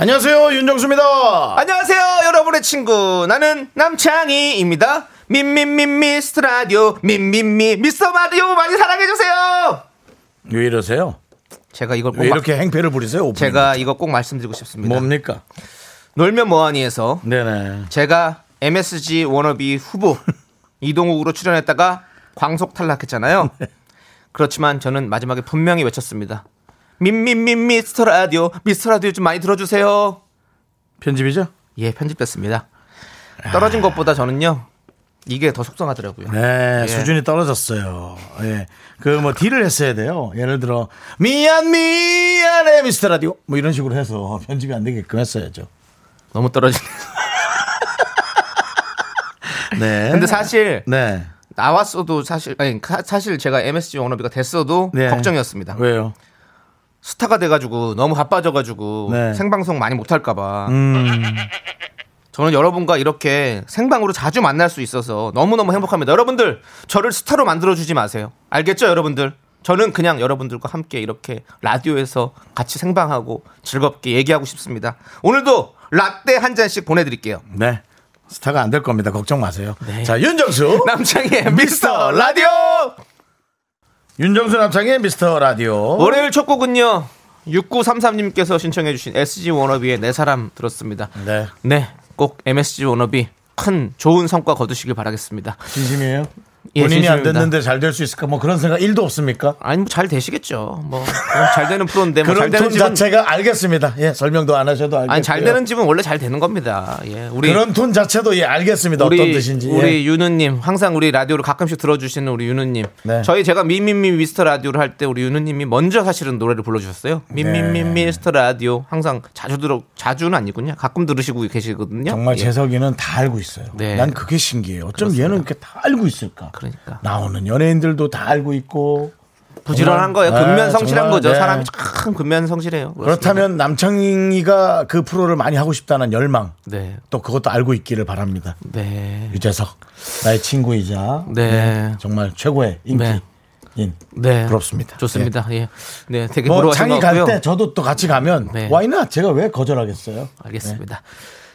안녕하세요 윤정수입니다. 안녕하세요, 여러분의 친구. 나는 남창희입니다. 민민민 미스터 라디오, 민민미 미스터 라디오 많이 사랑해 주세요! 왜 이러세요? 제가 이걸 꼭왜 마- 이렇게 행패를 부리세요? 오프닝? 제가 이거 꼭 말씀드리고 싶습니다. 뭡니까? 놀면 뭐하니에서 네네. 제가 MSG 워너비 후보 이동욱으로 출연했다가 광속 탈락했잖아요. 그렇지만 저는 마지막에 분명히 외쳤습니다. 민민민 미스터 라디오, 미스터 라디오 좀 많이 들어주세요. 편집이죠? 예, 편집됐습니다. 떨어진 것보다 저는요, 이게 더 속상하더라고요. 네, 예. 수준이 떨어졌어요. 예. 그 뭐 딜을 했어야 돼요. 예를 들어 미안 미안해 미스터 라디오 뭐 이런 식으로 해서 편집이 안 되게끔 했어야죠. 너무 떨어지네. 네. 근데 사실 네. 나왔어도 사실 아니 사- 사실 제가 MSG 워너비가 됐어도 네. 걱정이었습니다. 왜요? 스타가 돼가지고 너무 바빠져가지고 네. 생방송 많이 못할까봐. 음. 저는 여러분과 이렇게 생방으로 자주 만날 수 있어서 너무너무 행복합니다. 여러분들, 저를 스타로 만들어주지 마세요. 알겠죠, 여러분들? 저는 그냥 여러분들과 함께 이렇게 라디오에서 같이 생방하고 즐겁게 얘기하고 싶습니다. 오늘도 라떼 한 잔씩 보내드릴게요. 네. 스타가 안 될 겁니다. 걱정 마세요. 네. 자, 윤정수. 남창희의 미스터 라디오! 윤정수 남창의 미스터 라디오. 월요일 첫 곡은요, 6933님께서 신청해 주신 SG 워너비의 내 사람 들었습니다. 네. 네, 꼭 MSG 워너비 큰 좋은 성과 거두시길 바라겠습니다. 진심이에요? 예, 본인이 안 진심입니다. 됐는데 잘 될 수 있을까? 뭐 그런 생각 1도 없습니까? 아니 뭐 잘 되시겠죠. 뭐 잘 되는 프로인데 뭐 잘 그런 되는 톤 집은 자체가 알겠습니다. 예, 설명도 안 하셔도 알겠고요. 아니 잘 되는 집은 원래 잘 되는 겁니다. 예, 우리 그런 톤 자체도 예, 알겠습니다. 우리 어떤 뜻인지. 예. 우리 윤우님 항상 우리 라디오를 가끔씩 들어주시는 우리 윤우님. 네. 저희 제가 미미미 미스터 라디오를 할 때 우리 윤우님이 먼저 사실은 노래를 불러주셨어요. 미미미 네. 미스터 라디오 항상 자주 들어 자주는 아니군요. 가끔 들으시고 계시거든요. 정말 예. 재석이는 다 알고 있어요. 네. 난 그게 신기해요. 어쩜 얘는 이렇게 다 알고 있을까? 그러니까 나오는 연예인들도 다 알고 있고. 부지런한 거예요. 정말, 근면성실한 정말, 거죠. 네. 사람이 참 근면성실해요. 그렇다면 남창희가 그 프로를 많이 하고 싶다는 열망 네, 또 그것도 알고 있기를 바랍니다. 네, 유재석 나의 친구이자 네. 정말 최고의 인기인 네. 부럽습니다. 좋습니다. 예. 네, 되게 뭐 창희 것 갈. 때 저도 또 같이 가면 네. why not 제가 왜 거절하겠어요? 알겠습니다.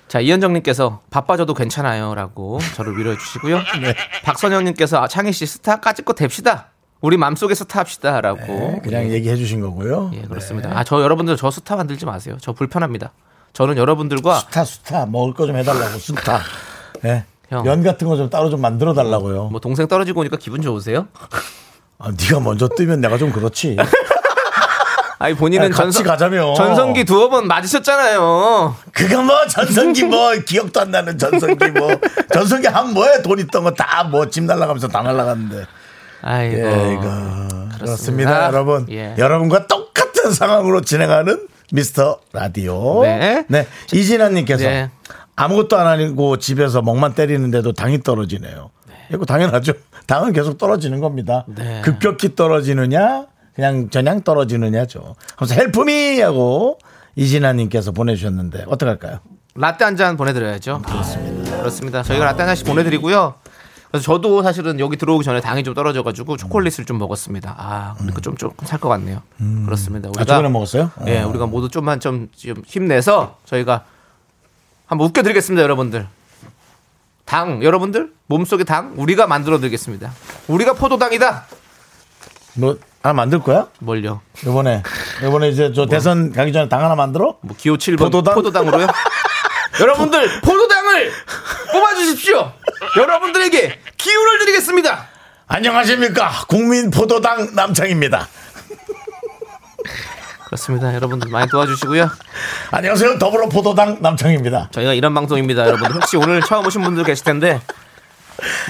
자, 이현정님께서 바빠져도 괜찮아요 라고 저를 위로해 주시고요. 네. 박선영님께서 아, 창희 씨 스타까지 거 됩시다. 우리 맘속에 스타 합시다 라고. 네, 그냥 얘기해 주신 거고요. 예, 그렇습니다. 아, 저 여러분들 저 스타 만들지 마세요. 저 불편합니다. 저는 여러분들과 수타 수타 먹을 거 좀 해달라고 수타. 예. 형. 면 같은 거 좀 따로 좀 만들어 달라고요. 뭐 동생 떨어지고 오니까 기분 좋으세요? 아, 네가 먼저 뜨면 내가 좀 그렇지. 아니 본인은 같이 전성, 가자며. 전성기 두어 번 맞으셨잖아요. 그거 뭐 전성기 뭐 기억도 안 나는 전성기 뭐 전성기 한 뭐에 돈 있던 거 다 뭐 집 날라가면서 다 날라갔는데. 아이고. 예, 이거 그렇습니다, 여러분. 예. 여러분과 똑같은 상황으로 진행하는 미스터 라디오. 네. 이진아님께서 네. 아무것도 안 하고 집에서 먹만 때리는데도 당이 떨어지네요. 이거 당연하죠. 당은 계속 떨어지는 겁니다. 네. 급격히 떨어지느냐, 그냥 전향 떨어지느냐죠. 그래서 헬프미 하고 이진아님께서 보내주셨는데 어떡할까요? 라떼 한 잔 보내드려야죠. 그렇습니다. 그렇습니다. 저희가 라떼 한 잔씩 보내드리고요. 그래서 저도 사실은 여기 들어오기 전에 당이 좀 떨어져가지고 초콜릿을 좀 먹었습니다. 아, 그러니까 좀 조금 살 것 같네요. 그렇습니다. 아, 저번에 먹었어요? 예, 어. 우리가 모두 좀만 좀, 좀 힘내서 저희가 한번 웃겨드리겠습니다, 여러분들. 당, 여러분들 몸속에 당 우리가 만들어드리겠습니다. 우리가 포도당이다. 뭐 하나 만들 거야? 뭘요? 이번에 이번에 이제 저 대선 가기 전에 당 하나 만들어? 뭐 기호 7번 포도당? 포도당으로요? 여러분들 포도당을 뽑아주십시오. 여러분들에게 기운을 드리겠습니다. 안녕하십니까 국민 포도당 남창입니다. 그렇습니다. 여러분들 많이 도와주시고요. 안녕하세요 더불어 포도당 남창입니다. 저희가 이런 방송입니다, 여러분들. 혹시 오늘 처음 오신 분들 계실 텐데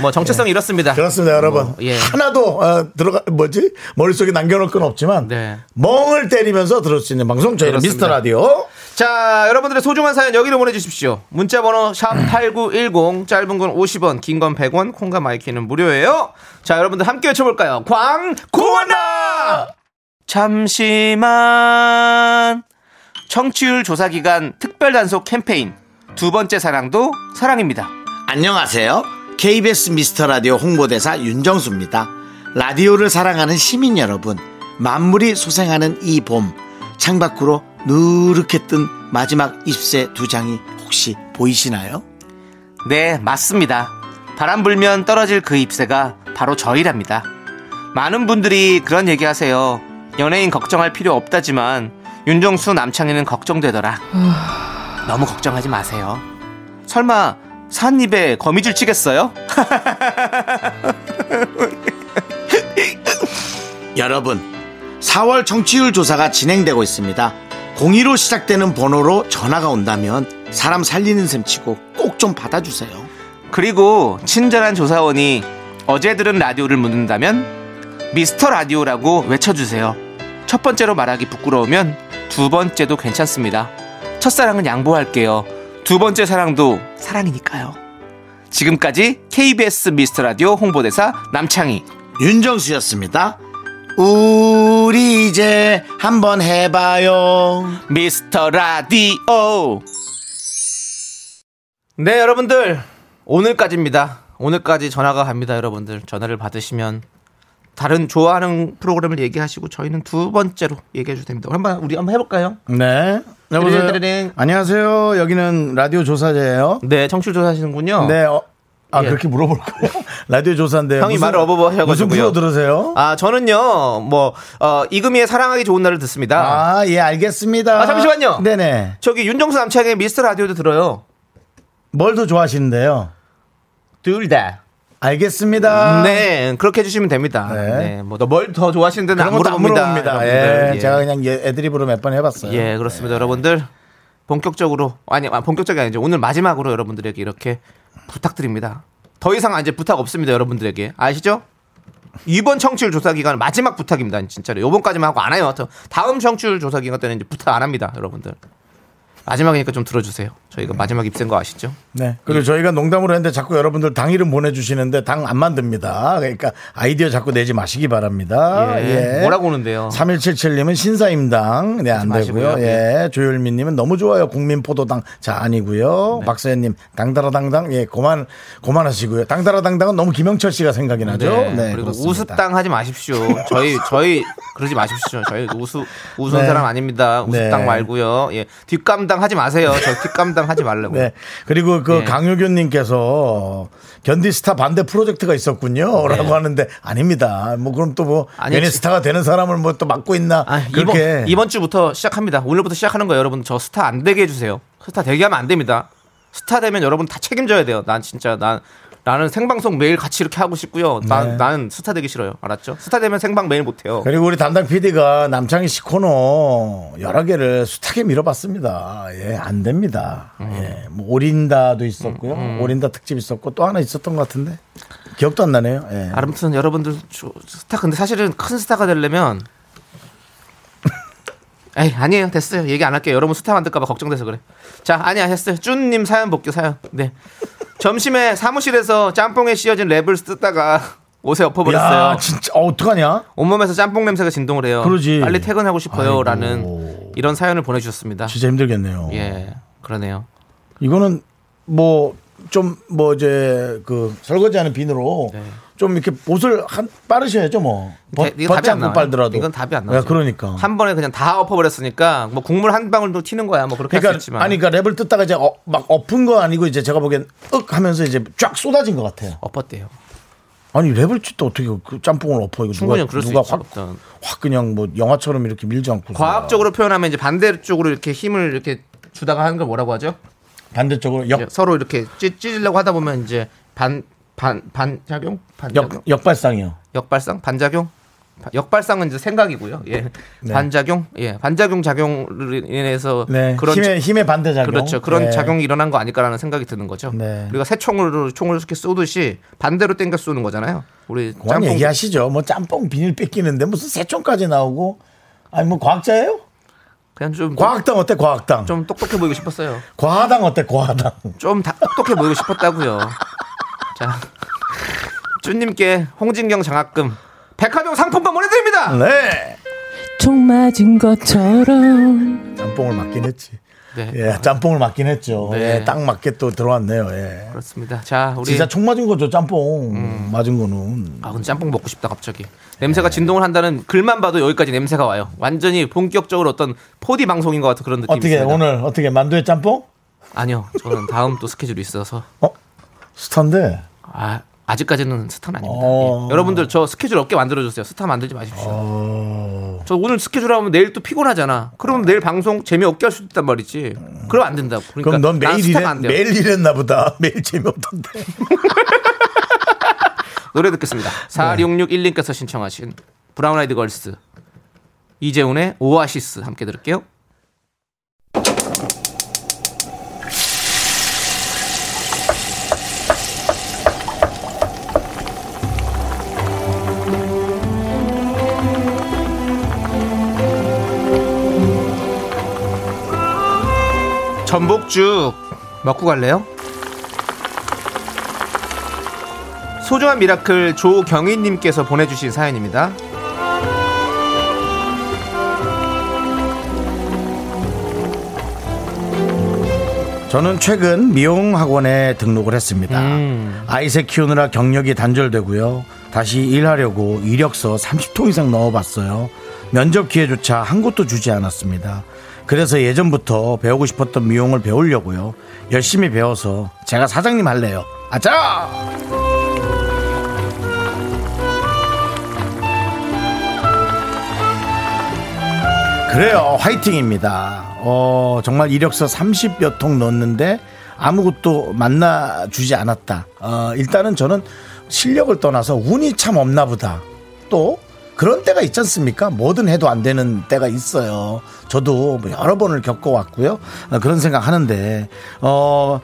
뭐 정체성이 이렇습니다. 그렇습니다 여러분. 뭐, 예. 하나도 어, 들어가 뭐지 머릿속에 남겨놓을 건 없지만 네. 멍을 때리면서 들을 수 있는 방송 저희는. 미스터 라디오. 자, 여러분들의 소중한 사연 여기로 보내주십시오. 문자번호 샵8910, 짧은 건 50원, 긴 건 100원, 콩과 마이키는 무료예요. 자, 여러분들 함께 외쳐볼까요? 광고나! 잠시만. 청취율 조사 기간 특별 단속 캠페인. 두 번째 사랑도 사랑입니다. 안녕하세요. KBS 미스터 라디오 홍보대사 윤정수입니다. 라디오를 사랑하는 시민 여러분, 만물이 소생하는 이 봄, 창밖으로 누렇게 뜬 마지막 잎새 두 장이 혹시 보이시나요? 네, 맞습니다. 바람 불면 떨어질 그 잎새가 바로 저희랍니다. 많은 분들이 그런 얘기 하세요. 연예인 걱정할 필요 없다지만 윤정수 남창희는 걱정되더라. 너무 걱정하지 마세요. 설마 산입에 거미줄 치겠어요? 여러분, 4월 정치율 조사가 진행되고 있습니다. 02로 시작되는 번호로 전화가 온다면 사람 살리는 셈 치고 꼭 좀 받아주세요. 그리고 친절한 조사원이 어제 들은 라디오를 묻는다면 미스터 라디오라고 외쳐주세요. 첫 번째로 말하기 부끄러우면 두 번째도 괜찮습니다. 첫사랑은 양보할게요. 두 번째 사랑도 사랑이니까요. 지금까지 KBS 미스터 라디오 홍보대사 남창희. 윤정수였습니다. 우리 이제 한번 해봐요. 미스터 라디오. 네, 여러분들. 오늘까지입니다. 오늘까지 전화가 갑니다, 여러분들. 전화를 받으시면 다른 좋아하는 프로그램을 얘기하시고 저희는 두 번째로 얘기해 주셔도 됩니다. 한번 우리 한번 해볼까요? 네. 여보세요. 띠리링. 안녕하세요. 여기는 라디오 조사제예요. 네, 청취 조사하시는군요. 네. 어, 아 예. 그렇게 물어볼까요? 라디오 조사인데 형이 말을 어버버 해가지고요. 무슨 프로 들으세요? 아, 저는요, 뭐, 어, 이금희의 사랑하기 좋은 날을 듣습니다. 아, 예, 알겠습니다. 아, 잠시만요. 네네. 저기 윤정수 남창의 미스터 라디오도 들어요. 뭘 더 좋아하시는데요? 둘 다. 알겠습니다. 네, 그렇게 해주시면 됩니다. 네. 네, 뭐, 뭘더 좋아하시는 데는 안 물어봅니다. 물어봅니다. 예, 예. 제가 그냥 예, 애드립으로 몇 번 해봤어요. 예, 그렇습니다. 여러분들. 본격적으로, 아니, 아, 본격적이 아니죠. 오늘 마지막으로 여러분들에게 이렇게 부탁드립니다. 더 이상 이제 부탁 없습니다. 여러분들에게. 아시죠? 이번 청취율 조사 기간 마지막 부탁입니다. 진짜로. 요번까지만 하고 안 해요. 더- 다음 청취율 조사 기간 때는 이제 부탁 안 합니다. 여러분들. 마지막이니까 좀 들어주세요. 저희가 마지막 입센 거 아시죠? 네. 그리고 저희가 농담으로 했는데 자꾸 여러분들 당 이름 보내주시는데 당 안 만듭니다. 그러니까 아이디어 자꾸 내지 마시기 바랍니다. 예. 뭐라고 오는데요? 3177님은 신사임당. 네, 안 되고요. 마시고요. 예. 조율미님은 너무 좋아요. 국민포도당. 자, 아니고요. 네. 박서연님, 당다라당당. 예, 고만, 고만하시고요. 당다라당당은 너무 김영철 씨가 생각이 나죠. 네. 그리고 그렇습니다. 우스땅 하지 마십시오. 저희 저희 그러지 마십시오. 저희 우수 우스운 네. 사람 아닙니다. 우스땅 네. 말고요. 예. 뒷감당 하지 마세요. 저 뒷감당 하지 말라고. 네. 그리고 그 네. 강효균님께서 견디 스타 반대 프로젝트가 있었군요. 네. 라고 하는데 아닙니다. 뭐 그럼 또뭐 아니, 괜히 지- 스타가 되는 사람을 뭐 또 맡고 있나. 아, 그렇게. 이번 이번 주부터 시작합니다. 오늘부터 시작하는 거예요, 여러분. 저 스타 안 되게 해주세요. 스타 되게 하면 안 됩니다. 스타 되면 여러분 다 책임져야 돼요. 난 진짜 난 나는 생방송 매일 같이 이렇게 하고 싶고요. 난 네. 나는 스타 되기 싫어요. 알았죠? 스타 되면 생방 매일 못 해요. 그리고 우리 담당 PD가 남창희 씨 코너 여러 개를 숱하게 밀어봤습니다. 예, 안 됩니다. 음. 예, 뭐 오린다도 있었고요. 오린다 특집 있었고 또 하나 있었던 것 같은데 기억도 안 나네요. 예. 아무튼 여러분들 저- 스타 근데 사실은 큰 스타가 되려면 에이 아니에요 됐어요 얘기 안 할게요 여러분 스타 만들까봐 걱정돼서 그래 자 아니야 했어요 쭈님 사연 볼게요 사연 네 점심에 사무실에서 짬뽕에 씌어진 랩을 쓰다가 옷에 엎어버렸어요 야, 진짜 어, 어떡하냐? 온몸에서 짬뽕 냄새가 진동을 해요 그러지. 빨리 퇴근하고 싶어요라는. 이런 사연을 보내주셨습니다 진짜 힘들겠네요. 예 그러네요 이거는 뭐 좀 뭐 이제 그 설거지하는 비누로 네. 좀 이렇게 옷을 한 빠셔야죠 뭐. 안 벗지 않고. 빨더라도. 이건 답이 안 나와요. 야, 그러니까. 한 번에 그냥 다 엎어버렸으니까 뭐 국물 한 방울도 튀는 거야 뭐 그렇게 그러니까 있지만 아니 그러니까 랩을 뜯다가 이제 어, 막 엎은 거 아니고 이제 제가 보기엔 윽 하면서 이제 쫙 쏟아진 것 같아요. 엎었대요 아니 랩을 찢다 어떻게 그 짬뽕을 엎어 이거 누가 누가 있죠. 확. 확 그냥 뭐 영화처럼 이렇게 밀지 않고 과학적으로 표현하면 이제 반대쪽으로 이렇게 힘을 이렇게 주다가 하는 걸 뭐라고 하죠? 반대쪽으로 역, 서로 이렇게 찌, 찌려고 하다 보면 이제 반 반 반작용 반작용 역 역발상이요. 역발상 반작용 바- 역발상은 이제 생각이고요. 예 네. 반작용 예 반작용 작용으로 인해서 네. 그런 힘의 힘의 반대 작용. 그렇죠. 그런 네. 작용이 일어난 거 아닐까라는 생각이 드는 거죠. 네. 우리가 새 총으로 총을 이렇게 쏘듯이 반대로 당겨 쏘는 거잖아요. 우리 짬뽕 얘기하시죠. 뭐 짬뽕 비닐 뺏기는데 무슨 새 총까지 나오고 아니 뭐 과학자예요? 그냥 좀, 과학당 어때? 과학당. 좀 똑똑해 보이고 싶었어요. 과하당 어때? 과하당. 좀 다- 똑똑해 보이고 싶었다고요. 자, 쭈님께 홍진경 장학금 백화점 상품권 보내드립니다. 네. 총 맞은 것처럼 짬뽕을 맞긴 했지. 네, 예, 짬뽕을 맞긴 했죠. 네. 예, 딱 맞게 또 들어왔네요. 예. 그렇습니다. 자, 우리 진짜 총 맞은 거죠, 짬뽕. 맞은 거는. 아, 근데 짬뽕 먹고 싶다 갑자기. 냄새가 진동을 한다는 글만 봐도 여기까지 냄새가 와요. 완전히 본격적으로 어떤 4D 방송인 것 같은 그런 느낌이 어떻게, 있습니다. 오늘, 어떻게, 만두에 짬뽕? 아니요, 저는 다음 또 스케줄이 있어서 어? 스타인데. 아, 아직까지는 스타는 아닙니다. 어. 예. 여러분들 저 스케줄 없게 만들어 주세요. 스타 만들지 마십시오. 어, 저 오늘 스케줄 하면 내일 또 피곤하잖아. 그럼 내일 방송 재미없게 할수 있단 말이지. 그럼 안 된다고. 그러니까 그럼 넌난 매일 돼요. 매일 일했나 보다. 매일 재미없던데. 노래 듣겠습니다. 4661님께서 신청하신 브라운 아이드 걸스 이재훈의 오아시스 함께 들을게요. 전복죽 먹고 갈래요? 소중한 미라클 조경희님께서 보내주신 사연입니다. 저는 최근 미용 학원에 등록을 했습니다. 음. 아이 셋 키우느라 경력이 단절되고요. 다시 일하려고 이력서 30통 이상 넣어봤어요. 면접 기회조차 한 곳도 주지 않았습니다. 그래서 예전부터 배우고 싶었던 미용을 배우려고요. 열심히 배워서 제가 사장님 할래요. 아자! 그래요. 화이팅입니다. 어, 정말 이력서 30여 통 넣었는데 아무것도 만나주지 않았다. 어, 일단은 저는 실력을 떠나서 운이 참 없나 보다. 또 그런 때가 있지 않습니까? 뭐든 해도 안 되는 때가 있어요. 저도 뭐 여러 번을 겪어왔고요. 어, 그런 생각 하는데, 어,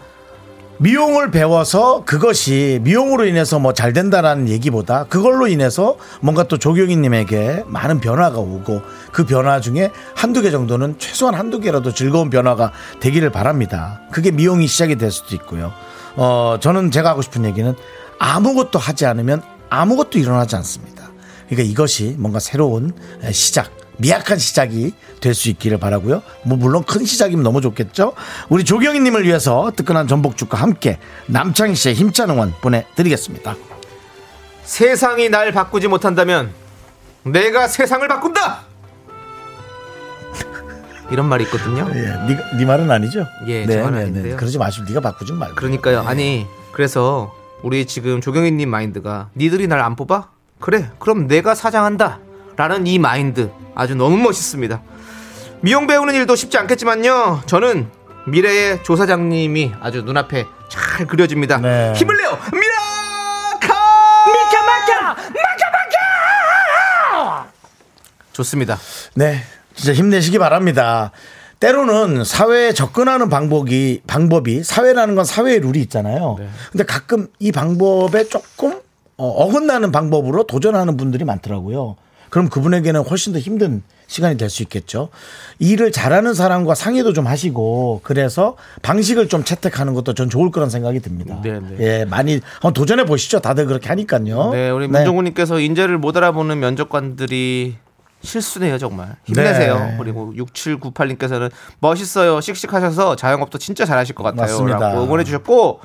미용을 배워서 그것이 미용으로 인해서 뭐 잘 된다라는 얘기보다 그걸로 인해서 뭔가 또 조경희님에게 많은 변화가 오고 그 변화 중에 한두 개 정도는 최소한 한두 개라도 즐거운 변화가 되기를 바랍니다. 그게 미용이 시작이 될 수도 있고요. 어, 저는 제가 하고 싶은 얘기는 아무것도 하지 않으면 아무것도 일어나지 않습니다. 그러니까 이것이 뭔가 새로운 시작, 미약한 시작이 될 수 있기를 바라고요. 뭐 물론 큰 시작이면 너무 좋겠죠. 우리 조경희님을 위해서 뜨끈한 전복죽과 함께 남창희 씨의 힘찬 응원 보내드리겠습니다. 세상이 날 바꾸지 못한다면 내가 세상을 바꾼다. 이런 말이 있거든요. 예, 네, 네 말은 아니죠? 예, 제 말은 아닌데요. 그러지 마시고 네가 바꾸지 말고. 그러니까요. 아니 그래서 우리 지금 조경희님 마인드가 니들이 날 안 뽑아? 그래. 그럼 내가 사장한다. 라는 이 마인드 아주 너무 멋있습니다. 미용 배우는 일도 쉽지 않겠지만요. 저는 미래의 조사장님이 아주 눈앞에 잘 그려집니다. 네. 힘을 내요. 미라카! 좋습니다. 네, 진짜 힘내시기 바랍니다. 때로는 사회에 접근하는 방법이 방법이 사회라는 건 사회의 룰이 있잖아요. 네. 근데 가끔 이 방법에 조금 어, 어긋나는 방법으로 도전하는 분들이 많더라고요. 그럼 그분에게는 훨씬 더 힘든 시간이 될 수 있겠죠. 일을 잘하는 사람과 상의도 좀 하시고 그래서 방식을 좀 채택하는 것도 전 좋을 거란 생각이 듭니다. 네, 네. 예, 많이 한번 도전해 보시죠. 다들 그렇게 하니까요. 네, 우리 문종훈님께서 인재를 못 알아보는 면접관들이 실수네요, 정말. 힘내세요. 네. 그리고 6798님께서는 멋있어요. 씩씩하셔서 자영업도 진짜 잘하실 것 같아요. 맞습니다. 라고 응원해 주셨고,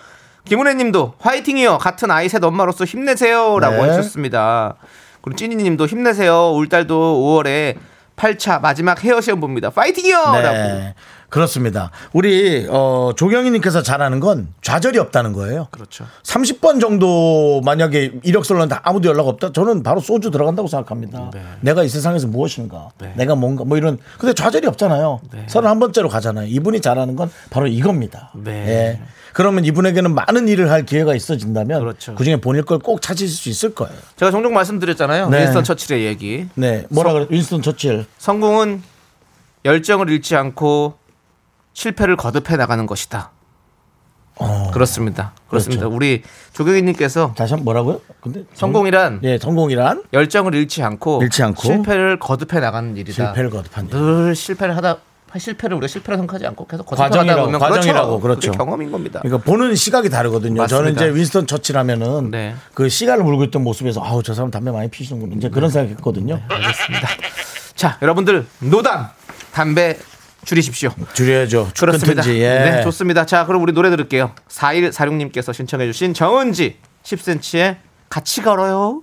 김은혜님도 화이팅이요. 같은 아이 셋 엄마로서 힘내세요. 라고 네. 해주셨습니다. 그리고 찐이님도 힘내세요. 올 달도 5월에 8차 마지막 헤어 시험 봅니다. 파이팅이요! 라고. 네. 그렇습니다. 우리 어, 조경희님께서 잘하는 건 좌절이 없다는 거예요. 그렇죠. 30번 정도 만약에 이력서를 넣는데 아무도 연락 없다. 저는 바로 소주 들어간다고 생각합니다. 네. 내가 이 세상에서 무엇인가. 네. 내가 뭔가 뭐 이런. 근데 좌절이 없잖아요. 네. 31번째로 가잖아요. 이분이 잘하는 건 바로 이겁니다. 네. 예. 그러면 이분에게는 많은 일을 할 기회가 있어진다면 그렇죠. 그중에 본인 걸 꼭 찾으실 수 있을 거예요. 제가 종종 말씀드렸잖아요. 네. 윈스턴 처칠의 얘기. 네. 뭐라 그래? 윈스턴 처칠. 성공은 열정을 잃지 않고 실패를 거듭해 나가는 것이다. 어. 그렇습니다. 그렇습니다. 그렇죠. 우리 조경희님께서 다시 한 번 뭐라고요? 근데 성공이란 예, 성공이란 열정을 잃지 않고, 잃지 않고 실패를 거듭해 나가는 일이다. 실패를 거듭한다. 늘 실패를 하다 실패를 우리가 실패로 생각하지 않고 계속 과정이라고, 보면 과정이라고, 그렇죠. 그렇죠. 그게 경험인 겁니다. 그러니까 보는 시각이 다르거든요. 맞습니다. 저는 이제 윈스턴 처치라면은 네. 그 시간을 물고 있던 모습에서 아우 저 사람 담배 많이 피시는군 이제 그런 생각했거든요. 알겠습니다. 자, 여러분들 노담 담배 줄이십시오. 줄여야죠. 그렇습니다. 예. 네, 좋습니다. 자, 그럼 우리 노래 들을게요. 4146님께서 신청해주신 정은지 10cm의 같이 걸어요.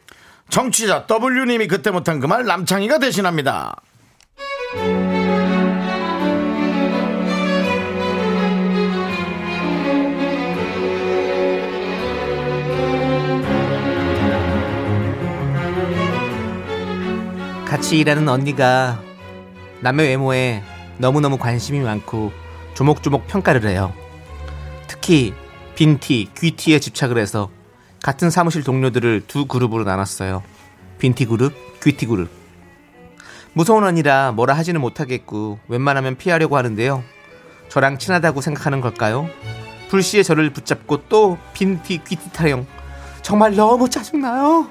정취자 W님이 그때 못한 그 말 남창희가 대신합니다. 같이 일하는 언니가 남의 외모에 너무너무 관심이 많고 조목조목 평가를 해요. 특히 빈티, 귀티에 집착을 해서 같은 사무실 동료들을 두 그룹으로 나눴어요. 빈티 그룹, 귀티 그룹. 무서운 언니라 뭐라 하지는 못하겠고 웬만하면 피하려고 하는데요. 저랑 친하다고 생각하는 걸까요? 불시에 저를 붙잡고 또 빈티, 귀티 타령. 정말 너무 짜증나요.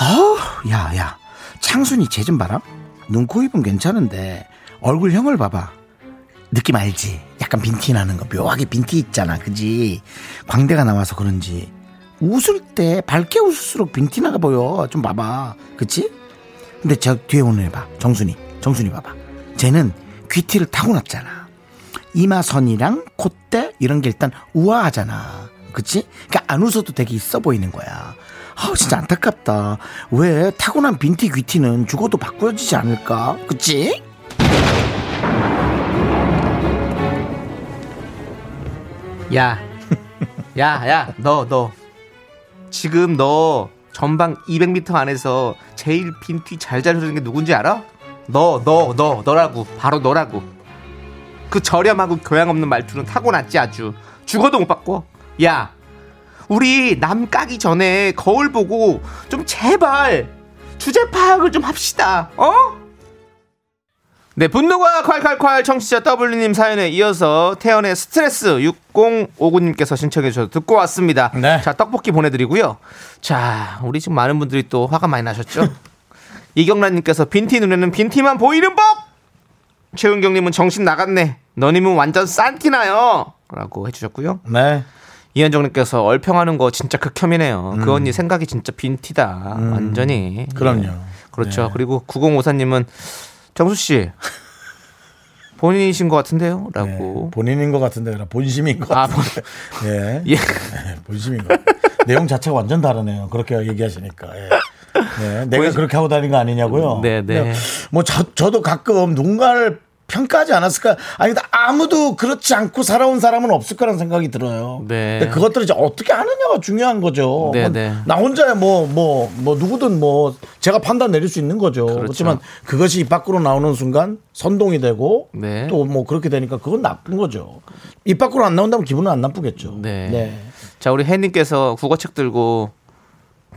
어우, 야, 야. 창순이 쟤 좀 봐라. 눈, 코, 입은 괜찮은데 얼굴형을 봐봐. 느낌 알지? 약간 빈티 나는 거 묘하게 빈티 있잖아. 그지? 광대가 나와서 그런지 웃을 때 밝게 웃을수록 빈티 나가 보여. 좀 봐봐. 그치? 근데 저 뒤에 오는 애 봐. 정순이. 정순이 봐봐. 쟤는 귀티를 타고났잖아. 이마선이랑 콧대 이런 게 일단 우아하잖아. 그치? 그러니까 안 웃어도 되게 있어 보이는 거야. 아 진짜 안타깝다. 왜 타고난 빈티 귀티는 죽어도 바꾸어지지 않을까? 그치? 야, 야, 야, 너, 너. 지금 너 전방 200m 안에서 제일 빈티 잘 자르는 게 누군지 알아? 너, 너, 너, 너라고. 바로 너라고. 그 저렴하고 교양 없는 말투는 타고났지 아주. 죽어도 못 바꿔. 야, 우리 남 까기 전에 거울 보고 좀 제발 주제 파악을 좀 합시다. 어? 네, 분노가 콸콸콸 청취자 W님 사연에 이어서 태연의 스트레스 6059님께서 신청해 주셔서 듣고 왔습니다. 네. 자, 떡볶이 보내드리고요. 자, 우리 지금 많은 분들이 또 화가 많이 나셨죠? 이경란님께서 빈티 눈에는 빈티만 보이는 법! 최은경님은 정신 나갔네. 너님은 완전 싼티나요. 라고 해주셨고요. 네. 이현정님께서 얼평하는 거 진짜 극혐이네요. 그 언니 생각이 진짜 빈티다. 완전히. 음. 그럼요. 예. 그렇죠. 네. 그리고 9054님은 정수 씨 본인이신 것 같은데요? 네. 라고. 본인인 것 같은데 본심인 것 아, 같은데. 예. 예. 네, 본심인 것. 같아요. 내용 자체가 완전 다르네요. 그렇게 얘기하시니까. 예. 네, 내가 본심- 그렇게 하고 다닌 거 아니냐고요. 네, 네. 근데 뭐 저, 저도 가끔 누군가를 평가하지 않았을까? 아니, 아무도 그렇지 않고 살아온 사람은 없을 거라는 생각이 들어요. 네. 근데 그것들을 이제 어떻게 하느냐가 중요한 거죠. 네, 뭐 네. 나 혼자 뭐, 뭐, 뭐, 누구든 뭐, 제가 판단 내릴 수 있는 거죠. 그렇죠. 그렇지만 그것이 입 밖으로 나오는 순간 선동이 되고 네. 또뭐 그렇게 되니까 그건 나쁜 거죠. 입 밖으로 안 나온다면 기분은 안 나쁘겠죠. 네. 자, 우리 혜님께서 국어책 들고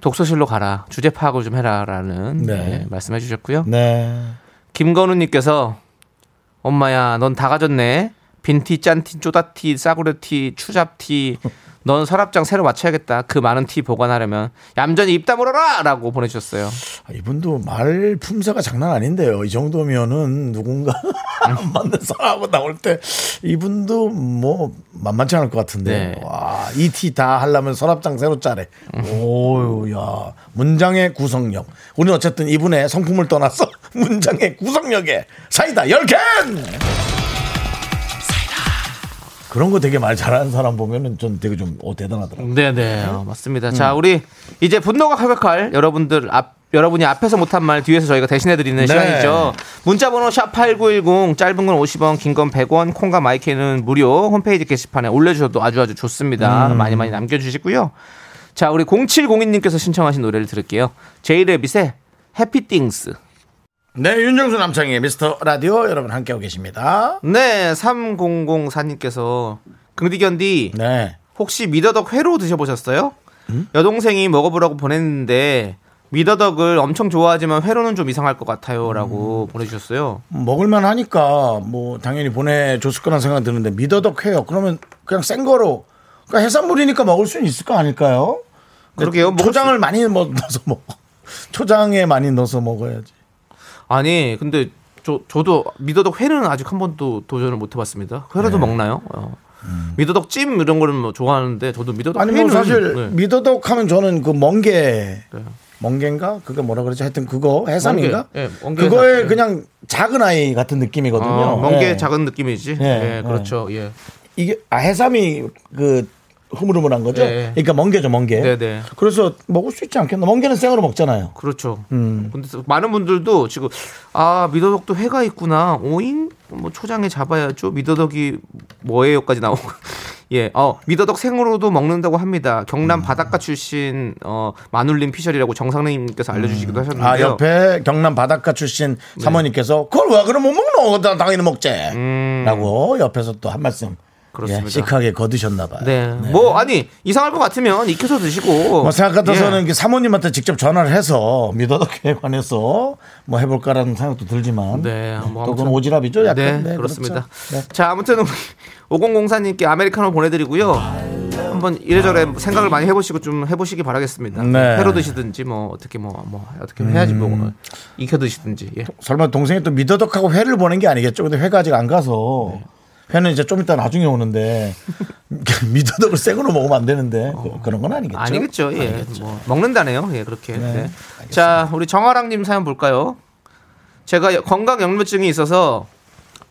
독서실로 가라. 주제 파악을 좀 해라 라는 네. 네, 말씀해 주셨고요. 네. 김건우님께서 엄마야 넌 다 가졌네. 빈티 짠티 쪼다티 싸구려티 추잡티 넌 서랍장 새로 맞춰야겠다 그 많은 티 보관하려면 얌전히 입 다물어라 라고 보내주셨어요 아, 이분도 말 품새가 장난 아닌데요. 이 정도면은 누군가 안 맞는 사람하고 나올 때 이분도 뭐 만만치 않을 것 같은데. 네. 와, 이 티 다 하려면 서랍장 새로 짜래. 오유, 야. 문장의 구성력. 우리는 어쨌든 이분의 성품을 떠나서 문장의 구성력에 사이다 10캔! 그런 거 되게 말 잘하는 사람 보면은 좀 되게 좀 어, 대단하더라고요. 네네 어, 맞습니다 자 우리 이제 분노가 칼칼칼 여러분들 앞 여러분이 앞에서 못한 말 뒤에서 저희가 대신해 드리는 시간이죠. 문자번호 샵8910 짧은 건 50원 긴 건 100원 콩과 마이크는 무료 홈페이지 게시판에 올려주셔도 아주 아주 좋습니다. 많이 많이 남겨주시고요. 자 우리 0702님께서 신청하신 노래를 들을게요. 제이레빗의 해피띵스 네, 윤정수 남창의 미스터 라디오 여러분 함께하고 계십니다. 네 3004님께서 긍디견디 네. 혹시 미더덕 회로 드셔보셨어요? 음? 여동생이 먹어보라고 보냈는데 미더덕을 엄청 좋아하지만 회로는 좀 이상할 것 같아요라고 음. 보내주셨어요. 먹을만 하니까 뭐 당연히 보내줬을 거란 생각 드는데 미더덕 회요. 그러면 그냥 센 거로 그러니까 해산물이니까 먹을 수는 있을 거 아닐까요? 그러게요. 초장을 많이 뭐 넣어서 먹어. 초장에 많이 넣어서 먹어야지. 아니 근데 저 저도 미더덕 회는 아직 한 번도 도전을 못 해봤습니다. 회로도 네. 먹나요? 어. 미더덕 찜 이런 거는 뭐 좋아하는데 저도 미더덕 음. 아니 회는 뭐 사실 네. 미더덕 하면 저는 그 멍게 네. 멍게인가 그게 뭐라 그러지 하여튼 그거 해삼인가 멍게, 예, 그거에 예. 그냥 작은 아이 같은 느낌이거든요. 어, 멍게 예. 작은 느낌이지. 예, 예, 그렇죠. 예. 이게 아 해삼이 그 흐물흐물한 거죠. 예. 그러니까 멍게죠 멍게. 네네. 그래서 먹을 수 있지 않겠나? 멍게는 생으로 먹잖아요. 그렇죠. 음. 근데 많은 분들도 지금 아 미더덕도 회가 있구나. 오잉 뭐 초장에 잡아야죠. 미더덕이 뭐예요까지 나오고. 예, 어 미더덕 생으로도 먹는다고 합니다. 경남 음. 바닷가 출신 어 마눌린 피셜이라고 정상님께서 알려주시기도 하셨는데요. 아 옆에 경남 바닷가 출신 네. 사모님께서 그걸 왜 그럼 못 먹노? 나 당연히 먹지. 음. 라고 옆에서 또 한 말씀 그렇습니다. 예, 시크하게 거두셨나 봐요. 네. 뭐 아니 이상할 것 같으면 익혀서 드시고. 뭐 생각 같아서는 예. 그 사모님한테 직접 전화를 해서 미더덕에 관해서 뭐 해볼까라는 생각도 들지만 네, 뭐 또 그건 오지랖이죠. 약간 네, 네, 그렇습니다. 그렇죠. 네. 자, 아무튼 우리 5004님께 아메리카노 보내드리고요. 한번 이래저래 생각을 많이 해보시고 좀 해보시기 바라겠습니다. 네. 회로 드시든지 뭐 어떻게 뭐, 뭐 어떻게 해야지 뭐 익혀 드시든지. 예. 설마 동생이 또 미더덕하고 회를 보낸 게 아니겠죠? 근데 회가 아직 안 가서 회는 이제 좀 이따 나중에 오는데 미더덕을 생으로 먹으면 안 되는데 그- 그런 건 아니겠죠? 아니겠죠. 예. 뭐 먹는다네요. 예, 그렇게. 네, 네. 자, 우리 정아랑 님 사연 볼까요? 제가 건강 역류증이 있어서